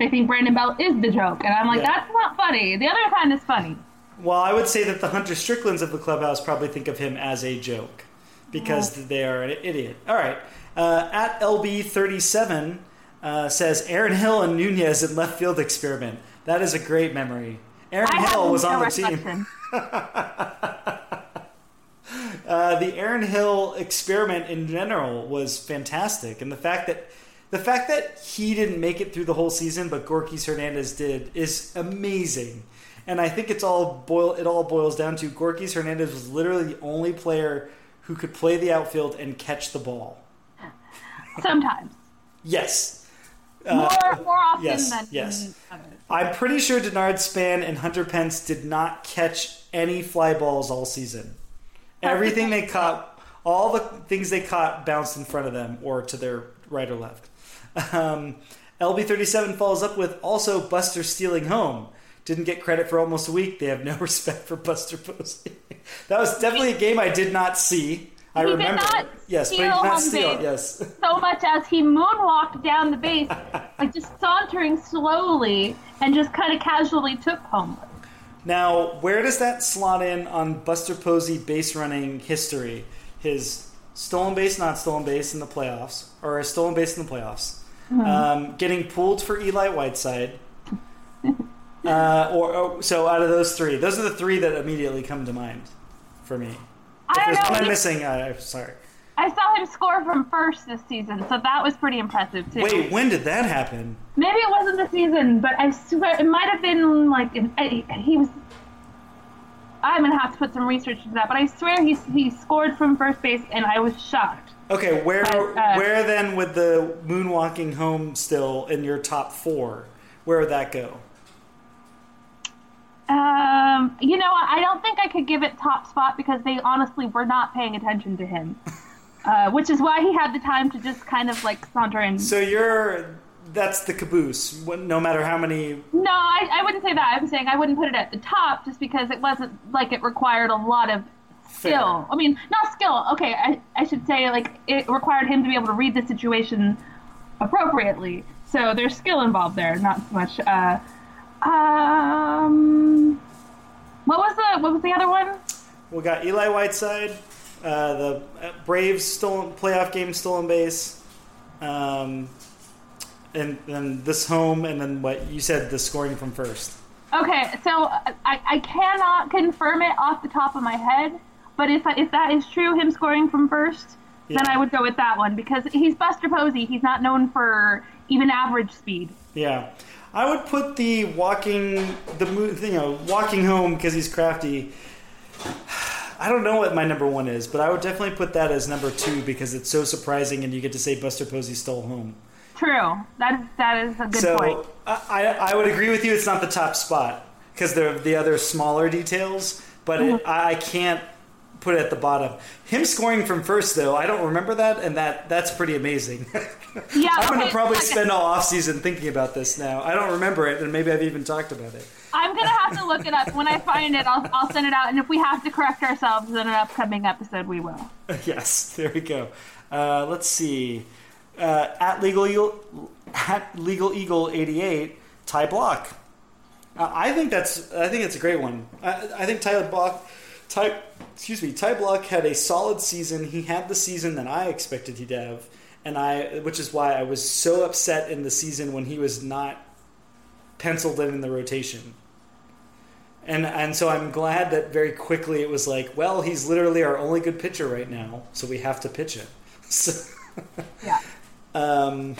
they think Brandon Belt is the joke, and I'm like, yeah. that's not funny. The other kind is funny. Well, I would say that the Hunter Stricklands of the clubhouse probably think of him as a joke because oh. they are an idiot. All right. Uh, at LB37, uh, says Aaron Hill and Nunez in left field experiment. That is a great memory. Aaron I Hill was on the team. uh, the Aaron Hill experiment in general was fantastic, and the fact that the fact that he didn't make it through the whole season, but Gorkys Hernandez did, is amazing. And I think it's all boil. It all boils down to Gorkys Hernandez was literally the only player who could play the outfield and catch the ball. Sometimes. yes, uh, more, more often yes, than yes. I'm pretty sure Denard Span and Hunter Pence did not catch any fly balls all season. Everything they caught, all the things they caught, bounced in front of them or to their right or left. Um, LB37 follows up with also Buster stealing home. Didn't get credit for almost a week. They have no respect for Buster Posey. that was definitely a game I did not see. I he remember. Did not yes, steal but he did not steal. Base yes. So much as he moonwalked down the base, like just sauntering slowly, and just kind of casually took home. Now, where does that slot in on Buster Posey base running history? His stolen base, not stolen base in the playoffs, or a stolen base in the playoffs. Um, getting pulled for Eli Whiteside. uh, or, or so out of those three, those are the three that immediately come to mind for me. If there's one I'm missing, I'm sorry. I saw him score from first this season, so that was pretty impressive too. Wait, when did that happen? Maybe it wasn't the season, but I swear it might have been like he was. I'm gonna have to put some research into that, but I swear he he scored from first base, and I was shocked. Okay, where but, uh, where then would the moonwalking home still in your top four? Where would that go? Um, you know, I don't think I could give it top spot because they honestly were not paying attention to him, uh, which is why he had the time to just kind of like saunter in. So you're that's the caboose. No matter how many. No, I, I wouldn't say that. I'm saying I wouldn't put it at the top just because it wasn't like it required a lot of skill. Fair. I mean, not skill. Okay, I, I should say like it required him to be able to read the situation appropriately. So there's skill involved there, not so much. Uh, um, what was the what was the other one? We got Eli Whiteside, uh, the Braves stolen playoff game stolen base, um, and then this home, and then what you said the scoring from first. Okay, so I, I cannot confirm it off the top of my head, but if if that is true, him scoring from first, yeah. then I would go with that one because he's Buster Posey. He's not known for even average speed. Yeah. I would put the walking the you know walking home because he's crafty. I don't know what my number one is, but I would definitely put that as number two because it's so surprising, and you get to say Buster Posey stole home. True. That is that is a good so, point. I I would agree with you. It's not the top spot because there are the other smaller details, but mm-hmm. it, I can't put it at the bottom. Him scoring from first, though, I don't remember that, and that that's pretty amazing. Yeah, I'm going to probably spend all off season thinking about this now. I don't remember it, and maybe I've even talked about it. I'm gonna have to look it up. When I find it, I'll, I'll send it out. And if we have to correct ourselves in an upcoming episode, we will. Yes, there we go. Uh, let's see. Uh, at legal eagle, at legal eagle 88, Ty Blach. Uh, I think that's I think it's a great one. I, I think Ty Blach Ty, excuse me, Ty Blach had a solid season. He had the season that I expected he'd have, and I, which is why I was so upset in the season when he was not penciled in in the rotation. And and so I'm glad that very quickly it was like, well, he's literally our only good pitcher right now, so we have to pitch it. So, yeah. Um,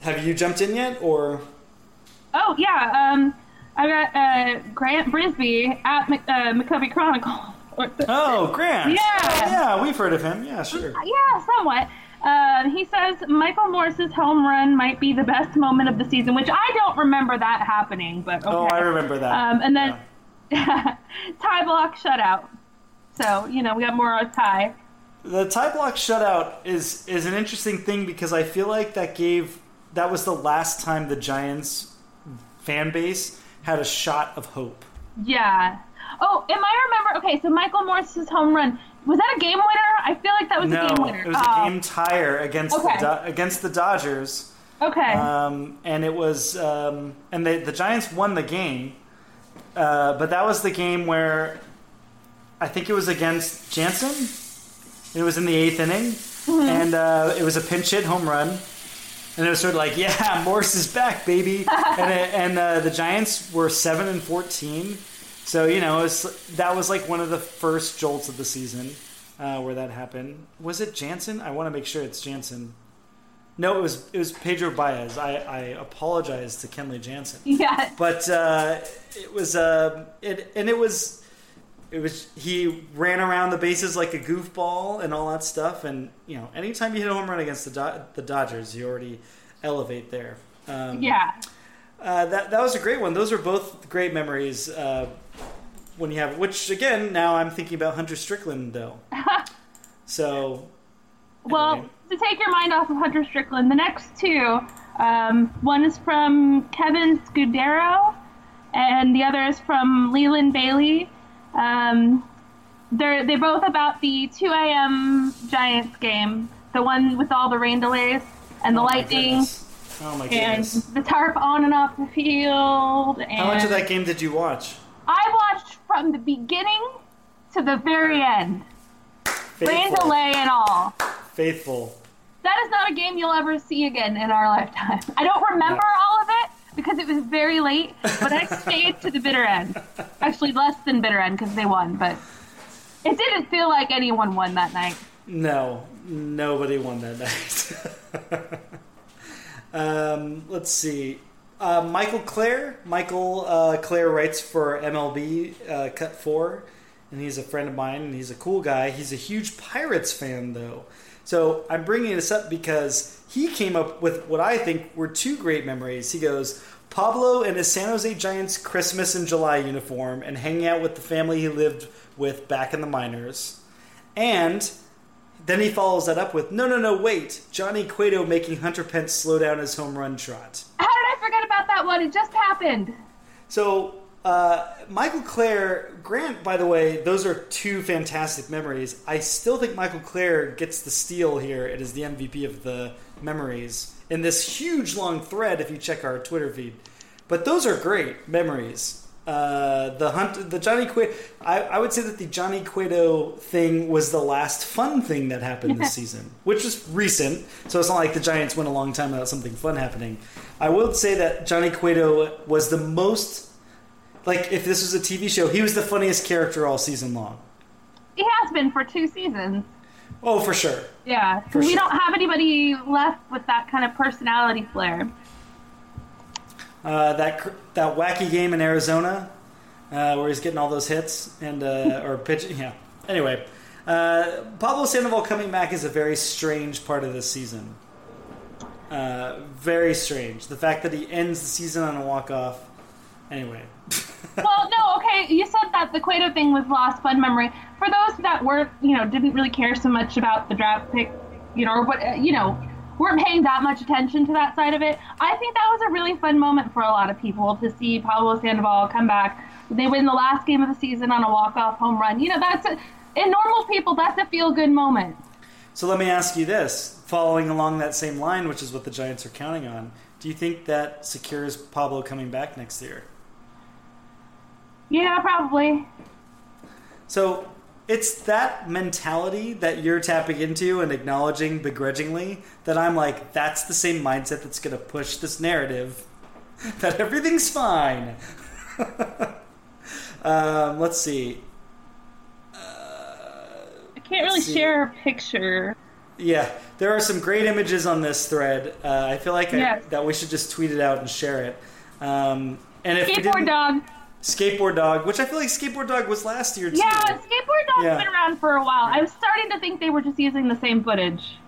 have you jumped in yet, or? Oh yeah. Um, I got uh, Grant Brisbee at Mc, uh, McCovey Chronicle. oh, Grant. Yeah. Oh, yeah, we've heard of him. Yeah, sure. Yeah, somewhat. Uh, he says Michael Morse's home run might be the best moment of the season, which I don't remember that happening, but okay. Oh, I remember that. Um, and then yeah. Ty Blach shutout. So you know we got more on tie. The Ty Blach shutout is is an interesting thing because I feel like that gave that was the last time the Giants fan base had a shot of hope. Yeah. Oh, am I remember? Okay, so Michael Morse's home run was that a game winner? I feel like that was no, a game winner. it was a oh. game tire against okay. the against the Dodgers. Okay. Um, and it was um, and they, the Giants won the game, uh, but that was the game where I think it was against Jansen. It was in the eighth inning, mm-hmm. and uh, it was a pinch hit home run and it was sort of like, yeah, Morse is back, baby. and it, and uh, the Giants were seven and fourteen, so you know was, that was like one of the first jolts of the season uh, where that happened. Was it Jansen? I want to make sure it's Jansen. No, it was it was Pedro Baez. I, I apologize to Kenley Jansen. Yeah. But uh, it was uh, it and it was it was he ran around the bases like a goofball and all that stuff. And you know, anytime you hit a home run against the Do- the Dodgers, you already elevate there. Um, yeah. Uh, that that was a great one. Those are both great memories. Uh, when you have, which again, now I'm thinking about Hunter Strickland though. so. Well, anyway. to take your mind off of Hunter Strickland, the next two, um, one is from Kevin Scudero, and the other is from Leland Bailey. Um, they're they both about the 2 a.m. Giants game, the one with all the rain delays and the oh lightning. Oh my. And the tarp on and off the field. How much of that game did you watch? I watched from the beginning to the very end. Faithful. Rain delay and all. Faithful. That is not a game you'll ever see again in our lifetime. I don't remember no. all of because it was very late, but I stayed to the bitter end. Actually, less than bitter end because they won, but it didn't feel like anyone won that night. No, nobody won that night. um, let's see. Uh, Michael Clair. Michael uh, Clair writes for MLB uh, Cut 4, and he's a friend of mine, and he's a cool guy. He's a huge Pirates fan, though. So I'm bringing this up because he came up with what I think were two great memories. He goes, Pablo in his San Jose Giants Christmas and July uniform and hanging out with the family he lived with back in the minors. And then he follows that up with, no, no, no, wait. Johnny Cueto making Hunter Pence slow down his home run trot. How did I forget about that one? It just happened. So, uh, Michael Clair, Grant, by the way, those are two fantastic memories. I still think Michael Clair gets the steal here. It is the MVP of the memories in this huge long thread if you check our Twitter feed. But those are great memories. Uh, the hunt, the Johnny Cueto. I, I, would say that the Johnny Cueto thing was the last fun thing that happened this season, which was recent. So it's not like the Giants went a long time without something fun happening. I would say that Johnny Cueto was the most like if this was a TV show, he was the funniest character all season long. He has been for two seasons. Oh, for sure. Yeah, because we sure. don't have anybody left with that kind of personality flair. Uh, that that wacky game in Arizona, uh, where he's getting all those hits and uh, or pitching. Yeah. Anyway, uh, Pablo Sandoval coming back is a very strange part of this season. Uh, very strange. The fact that he ends the season on a walk off. Anyway. Well, no, okay. You said that the Cueto thing was lost fun memory. For those that weren't, you know, didn't really care so much about the draft pick, you know, or what, uh, you know, weren't paying that much attention to that side of it. I think that was a really fun moment for a lot of people to see Pablo Sandoval come back. They win the last game of the season on a walk-off home run. You know, that's a, in normal people, that's a feel-good moment. So let me ask you this: following along that same line, which is what the Giants are counting on, do you think that secures Pablo coming back next year? Yeah, probably. So it's that mentality that you're tapping into and acknowledging begrudgingly that I'm like, that's the same mindset that's going to push this narrative that everything's fine. um, let's see. Uh, I can't really share a picture. Yeah, there are some great images on this thread. Uh, I feel like yes. I, that we should just tweet it out and share it. Um, and if skateboard dog. Skateboard Dog, which I feel like Skateboard Dog was last year too. Yeah, Skateboard Dog's yeah. been around for a while. I'm starting to think they were just using the same footage.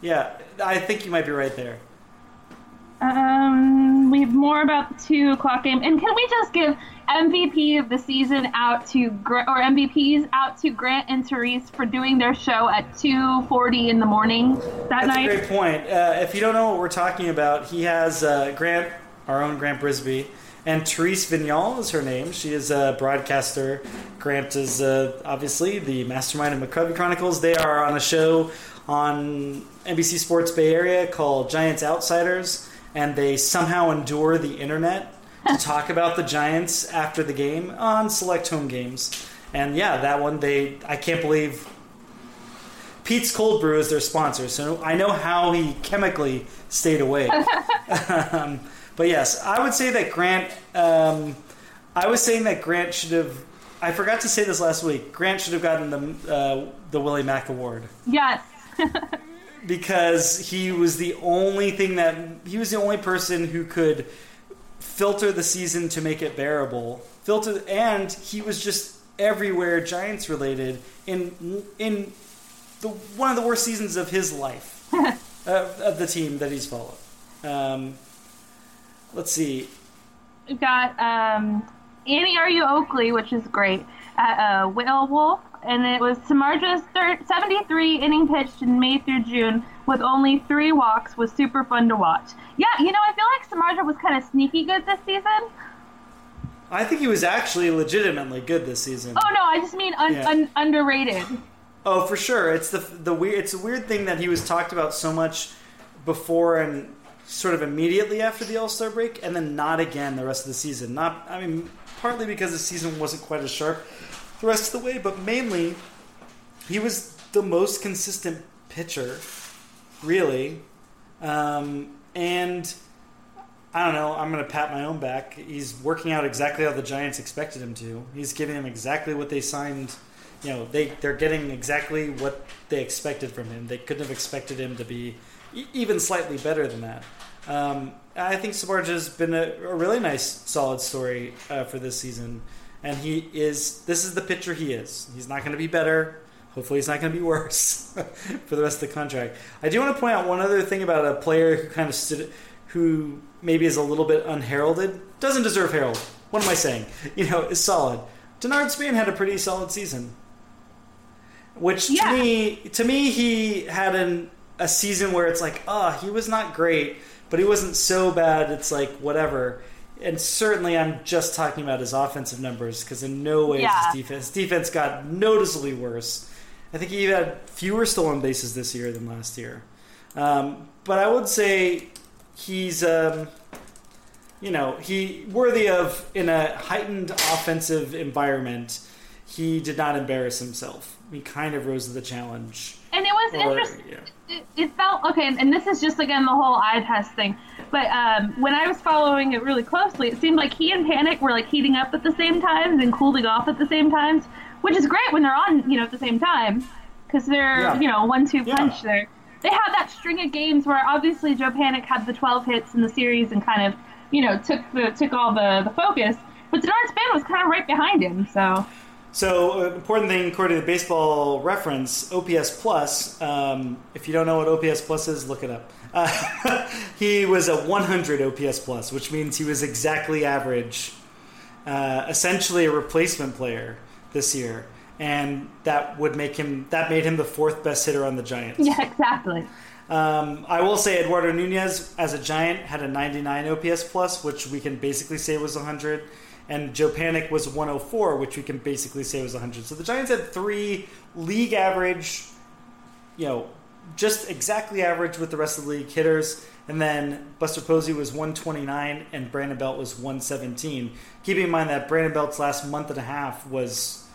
Yeah, I think you might be right there. Um, we have more about the two o'clock game, and can we just give MVP of the season out to or MVPs out to Grant and Therese for doing their show at two forty in the morning that That's night? That's a great point. Uh, if you don't know what we're talking about, he has uh, Grant, our own Grant Brisbee and Therese Vignal is her name. She is a broadcaster. Grant is uh, obviously the mastermind of McCovey Chronicles. They are on a show on NBC Sports Bay Area called Giants Outsiders, and they somehow endure the internet to talk about the Giants after the game on select home games. And yeah, that one they I can't believe Peet's Cold Brew is their sponsor, so I know how he chemically stayed away. um, but yes, I would say that Grant. Um, I was saying that Grant should have. I forgot to say this last week. Grant should have gotten the uh, the Willie Mac Award. Yes. because he was the only thing that he was the only person who could filter the season to make it bearable. Filter and he was just everywhere Giants related in in the one of the worst seasons of his life uh, of the team that he's followed. Um, let's see. We've got um, Annie Are You Oakley, which is great, at uh, Will Wolf. And it was Samardzija's thir- 73 inning pitched in May through June with only three walks was super fun to watch. Yeah, you know, I feel like Samardzija was kind of sneaky good this season. I think he was actually legitimately good this season. Oh no, I just mean un- yeah. un- underrated. Oh, for sure. It's the the weird. It's a weird thing that he was talked about so much before and sort of immediately after the All Star break, and then not again the rest of the season. Not, I mean, partly because the season wasn't quite as sharp the rest of the way, but mainly he was the most consistent pitcher, really. Um, and I don't know. I'm going to pat my own back. He's working out exactly how the Giants expected him to. He's giving them exactly what they signed. You know, they they're getting exactly what they expected from him. They couldn't have expected him to be even slightly better than that. Um, I think Samardzija has been a, a, really nice, solid story uh, for this season, and he is. This is the pitcher he is. He's not going to be better. Hopefully, he's not going to be worse for the rest of the contract. I do want to point out one other thing about a player who kind of stood, who maybe is a little bit unheralded, doesn't deserve herald. What am I saying? You know, is solid. Denard Span had a pretty solid season. Which Yeah. to me, to me, he had an a season where it's like, ah, he was not great, but he wasn't so bad. It's like whatever. And certainly, I'm just talking about his offensive numbers because in no way Yeah. his defense. His defense got noticeably worse. I think he had fewer stolen bases this year than last year. Um, but I would say he's, um, you know, he worthy of in a heightened offensive environment. He did not embarrass himself. He kind of rose to the challenge. And it was Or, interesting. yeah. It, it felt okay, and this is just again the whole eye test thing. But um, when I was following it really closely, it seemed like he and Panik were like heating up at the same times and cooling off at the same times, which is great when they're on, you know, at the same time, because they're Yeah. you know one-two Yeah. punch there. They had that string of games where obviously Joe Panik had the 12 hits in the series and kind of, you know, took the took all the the focus. But Denard Span was kind of right behind him, so. So, an important thing according to the baseball reference, OPS Plus. Um, if you don't know what OPS Plus is, look it up. Uh, he was a 100 OPS Plus, which means he was exactly average, uh, essentially a replacement player this year, and that would make him that made him the fourth best hitter on the Giants. Yeah, exactly. Um, I will say Eduardo Nunez as a Giant had a 99 OPS plus, which we can basically say was 100, and Joe Panik was 104, which we can basically say was 100. So the Giants had three league average, you know, just exactly average with the rest of the league hitters, and then Buster Posey was 129 and Brandon Belt was 117. Keeping in mind that Brandon Belt's last month and a half was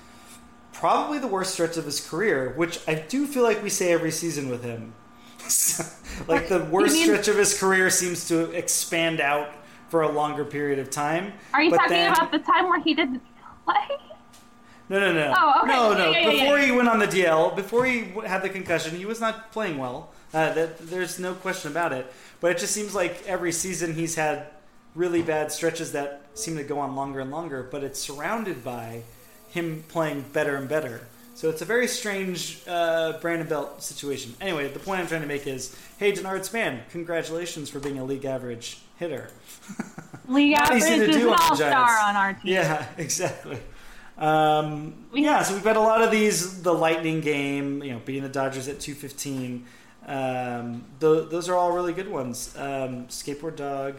probably the worst stretch of his career, which I do feel like we say every season with him. like the worst stretch of his career seems to expand out for a longer period of time. Are you But talking then- about the time where he didn't play? No, no, no. Oh, okay. No, no. yeah, yeah, before yeah. he went on the DL, before he had the concussion, he was not playing well. Uh, that, there's no question about it. But it just seems like every season he's had really bad stretches that seem to go on longer and longer. But it's surrounded by him playing better and better. So it's a very strange uh, Brandon Belt situation. Anyway, the point I'm trying to make is, hey, Denard Span, congratulations for being a league average hitter. League Not easy to is an on all star on our team. Yeah, exactly. Um, yeah, so we've got a lot of these. The Lightning game, you know, beating the Dodgers at two fifteen. Um, th- those are all really good ones. Um, Skateboard Dog.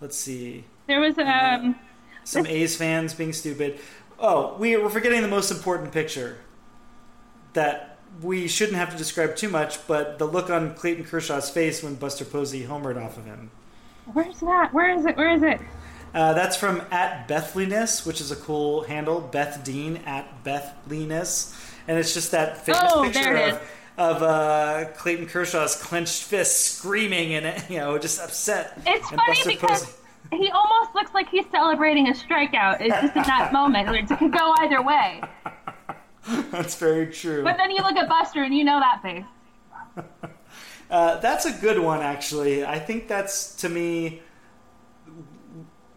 Let's see. There was um Some A's fans being stupid. Oh, we, we're forgetting the most important picture that we shouldn't have to describe too much, but the look on Clayton Kershaw's face when Buster Posey homered off of him. Where's that? Where is it? Where is it? Uh, that's from at Bethliness, which is a cool handle. Beth Dean at Bethliness, and it's just that famous Oh, picture of, of uh, Clayton Kershaw's clenched fist, screaming and you know just upset. It's funny because Posey- he almost looks like he's celebrating a strikeout. It's just in that moment. It could go either way. that's very true. But then you look at Buster and you know that face. Uh, that's a good one, actually. I think that's to me.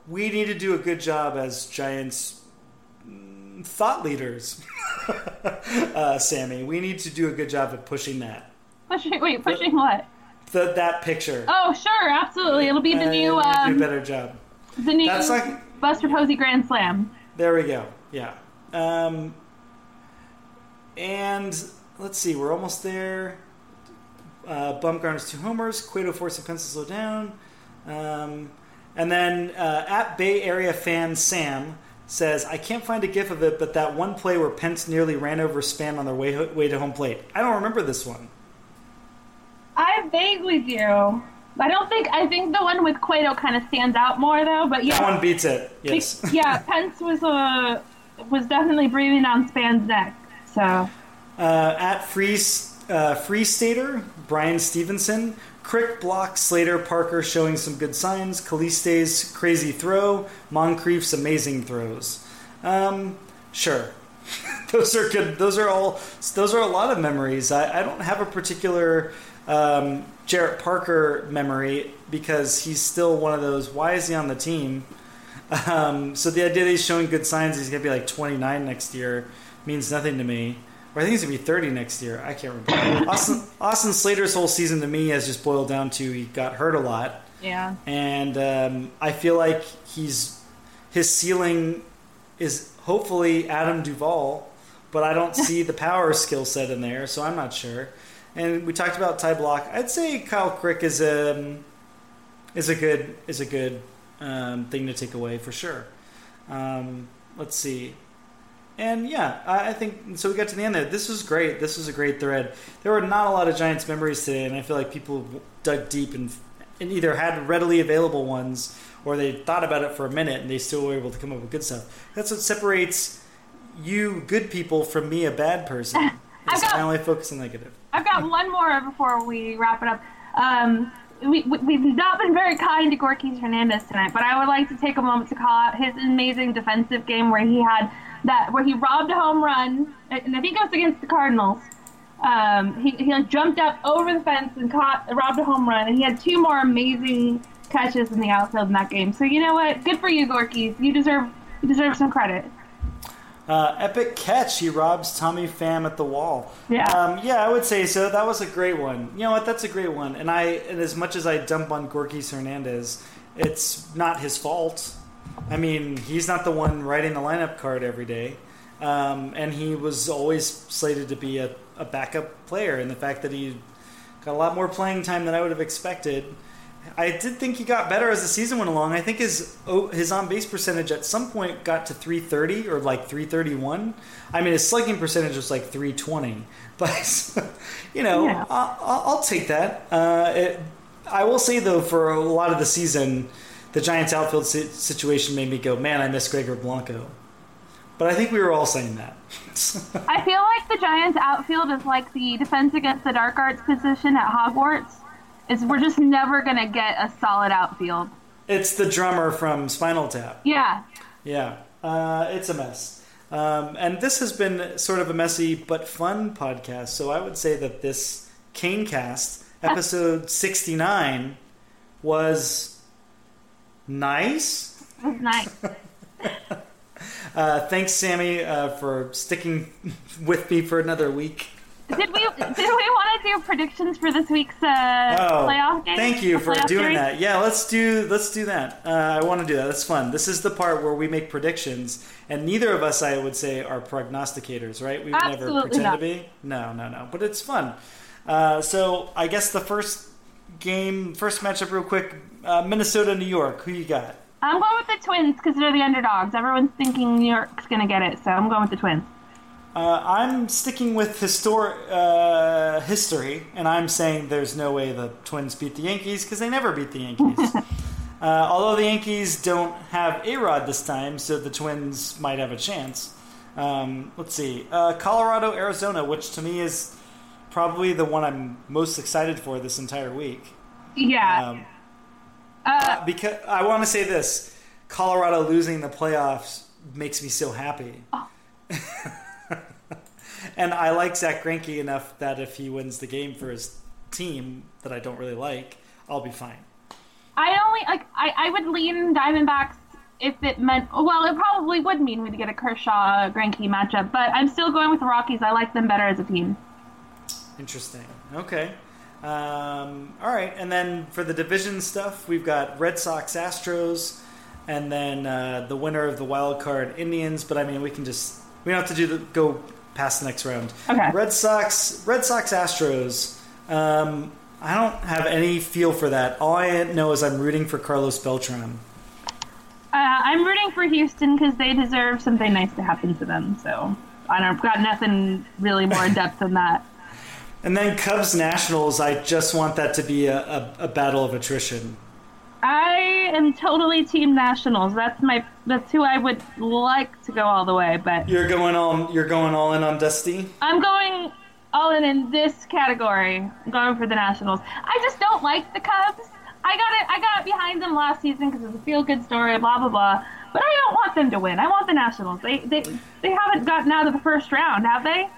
We need to do a good job as Giants thought leaders, uh, Sammy. We need to do a good job of pushing that. Pushing wait, pushing what? The, that picture. Oh sure, absolutely. It'll be the new to do a um better job. the new That's like- Buster Posey Grand Slam. There we go. Yeah. Um, and let's see, we're almost there. Uh, Bumgarner's two homers. Cueto forcing Pence to slow down. Um, and then uh, at Bay Area fan Sam says, I can't find a gif of it, but that one play where Pence nearly ran over Span on their way, way to home plate. I don't remember this one. I vaguely do. I don't think I think the one with Cueto kind of stands out more though. But yeah, That one beats it. Yes. yeah, Pence was uh, was definitely breathing down Span's neck. So Uh, at Free uh, Free Stater, Brian Stevenson, Crick Blach Slater Parker showing some good signs. Calixte's crazy throw, Moncrief's amazing throws. Um, sure, those are good. Those are all. Those are a lot of memories. I, I don't have a particular um, Jarrett Parker memory because he's still one of those. Why is he on the team? Um, so the idea that he's showing good signs, he's gonna be like 29 next year, means nothing to me. Or I think he's gonna be 30 next year. I can't remember. Austin, Austin Slater's whole season to me has just boiled down to he got hurt a lot, Yeah. And um, I feel like he's his ceiling is hopefully Adam Duvall, but I don't see the power skill set in there, so I'm not sure. And we talked about Ty Blach. I'd say Kyle Crick is a um, is a good is a good um, thing to take away for sure. Um, let's see. And yeah, I think so. We got to the end there. This was great. This was a great thread. There were not a lot of Giants memories today, and I feel like people dug deep and, and either had readily available ones or they thought about it for a minute and they still were able to come up with good stuff. That's what separates you good people from me, a bad person. got, I only focus on negative. I've got one more before we wrap it up. Um, we, we, have not been very kind to Gorkys Hernandez tonight, but I would like to take a moment to call out his amazing defensive game where he had that where he robbed a home run, and I think it was against the Cardinals. Um, he, he like jumped up over the fence and caught robbed a home run, and he had two more amazing catches in the outfield in that game. So you know what? Good for you, Gorky. You deserve you deserve some credit. Uh, epic catch. He robs Tommy Pham at the wall. Yeah. Um, yeah, I would say so. That was a great one. You know what? That's a great one. And I, and as much as I dump on Gorkys Hernandez, it's not his fault. I mean, he's not the one writing the lineup card every day. Um, and he was always slated to be a, a backup player. And the fact that he got a lot more playing time than I would have expected I did think he got better as the season went along. I think his his on base percentage at some point got to 330 or like 331. I mean, his slugging percentage was like 320. But you know, yeah. I'll, I'll, take that. Uh, it, I will say though, for a lot of the season, the Giants' outfield situation made me go, "Man, I miss Gregor Blanco." But I think we were all saying that. I feel like the Giants' outfield is like the defense against the dark arts position at Hogwarts is we're just never gonna get a solid outfield. It's the drummer from Spinal Tap. Yeah. Yeah. Uh, it's a mess. Um, and this has been sort of a messy but fun podcast. So I would say that this Cain Cast, episode 69, was nice. Nice. uh, thanks, Sammy, uh, for sticking with me for another week did we did we want to do predictions for this week's uh, oh, playoff game? Thank you for doing series? that. Yeah, let's do let's do that. Uh, I want to do that. That's fun. This is the part where we make predictions, and neither of us, I would say, are prognosticators, right? We never pretend not. to be. No, no, no. But it's fun. Uh, so I guess the first game, first matchup, real quick: uh, Minnesota, New York. Who you got? I'm going with the Twins because they're the underdogs. Everyone's thinking New York's going to get it, so I'm going with the Twins. Uh, I'm sticking with histor- uh, history, and I'm saying there's no way the Twins beat the Yankees because they never beat the Yankees. uh, although the Yankees don't have A Rod this time, so the Twins might have a chance. Um, let's see. Uh, Colorado, Arizona, which to me is probably the one I'm most excited for this entire week. Yeah. Um, uh, because I want to say this Colorado losing the playoffs makes me so happy. Oh. and I like Zack Greinke enough that if he wins the game for his team that I don't really like, I'll be fine. I only like I, I would lean Diamondbacks if it meant well, it probably would mean we'd get a Kershaw Greinke matchup, but I'm still going with the Rockies. I like them better as a team. Interesting. Okay. Um, all right, and then for the division stuff, we've got Red Sox, Astros, and then uh, the winner of the wild card Indians. But I mean, we can just we don't have to do the go past the next round. Okay. Red Sox, Red Sox, Astros. Um, I don't have any feel for that. All I know is I'm rooting for Carlos Beltran. Uh, I'm rooting for Houston because they deserve something nice to happen to them. So I don't got nothing really more in depth than that. And then Cubs Nationals, I just want that to be a, a, a battle of attrition. I am totally Team Nationals. That's my that's who I would like to go all the way. But you're going all you're going all in on Dusty. I'm going all in in this category. I'm going for the Nationals. I just don't like the Cubs. I got it. I got it behind them last season because it's a feel good story. Blah blah blah. But I don't want them to win. I want the Nationals. They they they haven't gotten out of the first round, have they?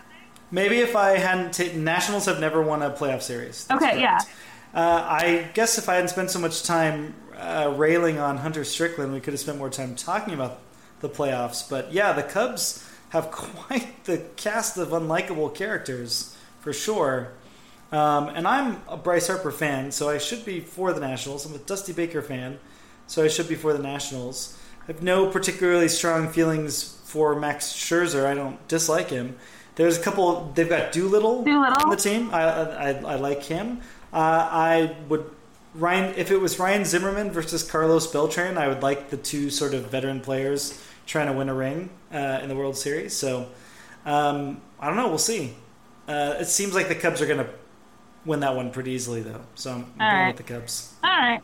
Maybe if I hadn't taken Nationals have never won a playoff series. That's okay, correct. yeah. Uh, I guess if I hadn't spent so much time uh, railing on Hunter Strickland, we could have spent more time talking about the playoffs. But yeah, the Cubs have quite the cast of unlikable characters for sure. Um, and I'm a Bryce Harper fan, so I should be for the Nationals. I'm a Dusty Baker fan, so I should be for the Nationals. I have no particularly strong feelings for Max Scherzer. I don't dislike him. There's a couple. They've got Doolittle, Doolittle. on the team. I I, I like him. Uh, I would Ryan if it was Ryan Zimmerman versus Carlos Beltran. I would like the two sort of veteran players trying to win a ring uh, in the World Series. So um, I don't know. We'll see. Uh, it seems like the Cubs are going to win that one pretty easily, though. So I'm, I'm going right. with the Cubs. All right.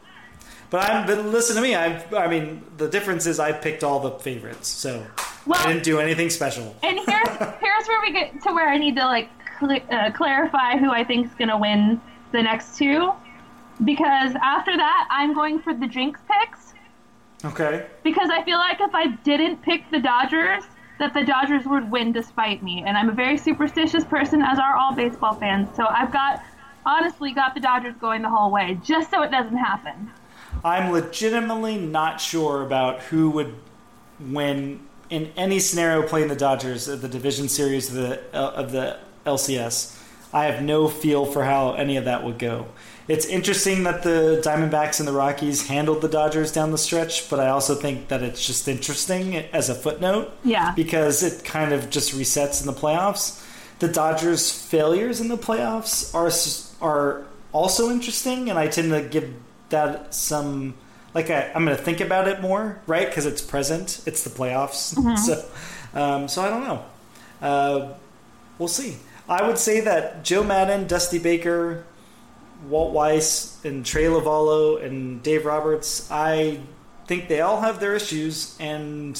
But I'm. But listen to me. I. I mean, the difference is I picked all the favorites, so Well- I didn't do anything special. And here's here's where we get to where I need to like cl- uh, clarify who I think is gonna win the next two, because after that I'm going for the jinx picks Okay. because I feel like if I didn't pick the Dodgers, that the Dodgers would win despite me, and I'm a very superstitious person, as are all baseball fans. So I've got honestly got the Dodgers going the whole way, just so it doesn't happen. I'm legitimately not sure about who would win in any scenario playing the Dodgers at the division series of the uh, of the LCS. I have no feel for how any of that would go. It's interesting that the Diamondbacks and the Rockies handled the Dodgers down the stretch, but I also think that it's just interesting as a footnote. Yeah. Because it kind of just resets in the playoffs. The Dodgers' failures in the playoffs are are also interesting, and I tend to give that some like I, I'm going to think about it more, right? Because it's present, it's the playoffs, so um, so I don't know. Uh, we'll see. I would say that Joe Maddon, Dusty Baker, Walt Weiss, and Torey Lovullo and Dave Roberts. I think they all have their issues, and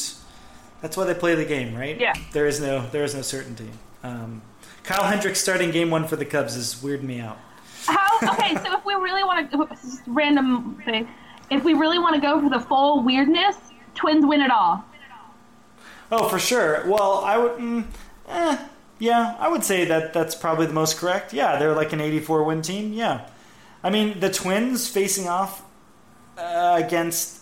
that's why they play the game, right? Yeah. There is no there is no certainty. Um, Kyle Hendricks starting game one for the Cubs is weirding me out. How? Okay, so if we really want to, random thing, if we really want to go for the full weirdness, Twins win it all. Oh, for sure. Well, I would. Mm, eh, yeah, I would say that that's probably the most correct. Yeah, they're like an 84 win team. Yeah. I mean, the Twins facing off uh, against.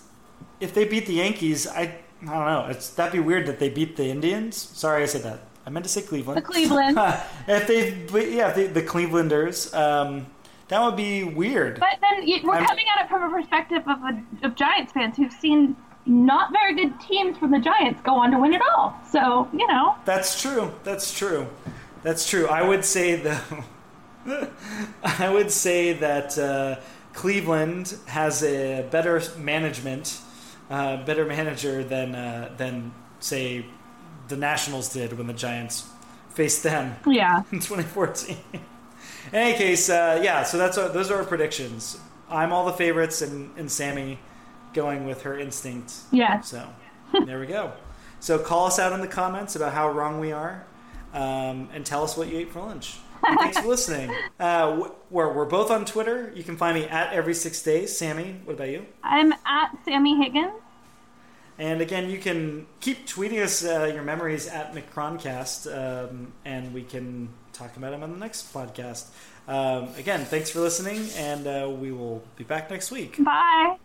If they beat the Yankees, I, I don't know. It's, that'd be weird that they beat the Indians. Sorry, I said that. I meant to say Cleveland. The Cleveland. if they, yeah, if they, the Clevelanders, um, that would be weird. But then you, we're I'm- coming at it from a perspective of, a, of Giants fans who've seen not very good teams from the Giants go on to win it all. So, you know, That's true. That's true. That's true. I would say though. I would say that uh, Cleveland has a better management, uh, better manager than uh, than say the Nationals did when the Giants faced them yeah. in 2014. In any case, uh, yeah. So that's our, those are our predictions. I'm all the favorites, and, and Sammy going with her instinct. Yeah. So there we go. So call us out in the comments about how wrong we are, um, and tell us what you ate for lunch. And thanks for listening. Uh, we're, we're both on Twitter. You can find me at every six days. Sammy, what about you? I'm at Sammy Higgins. And again, you can keep tweeting us uh, your memories at McCroncast, um, and we can talk about them on the next podcast. Um, again, thanks for listening, and uh, we will be back next week. Bye.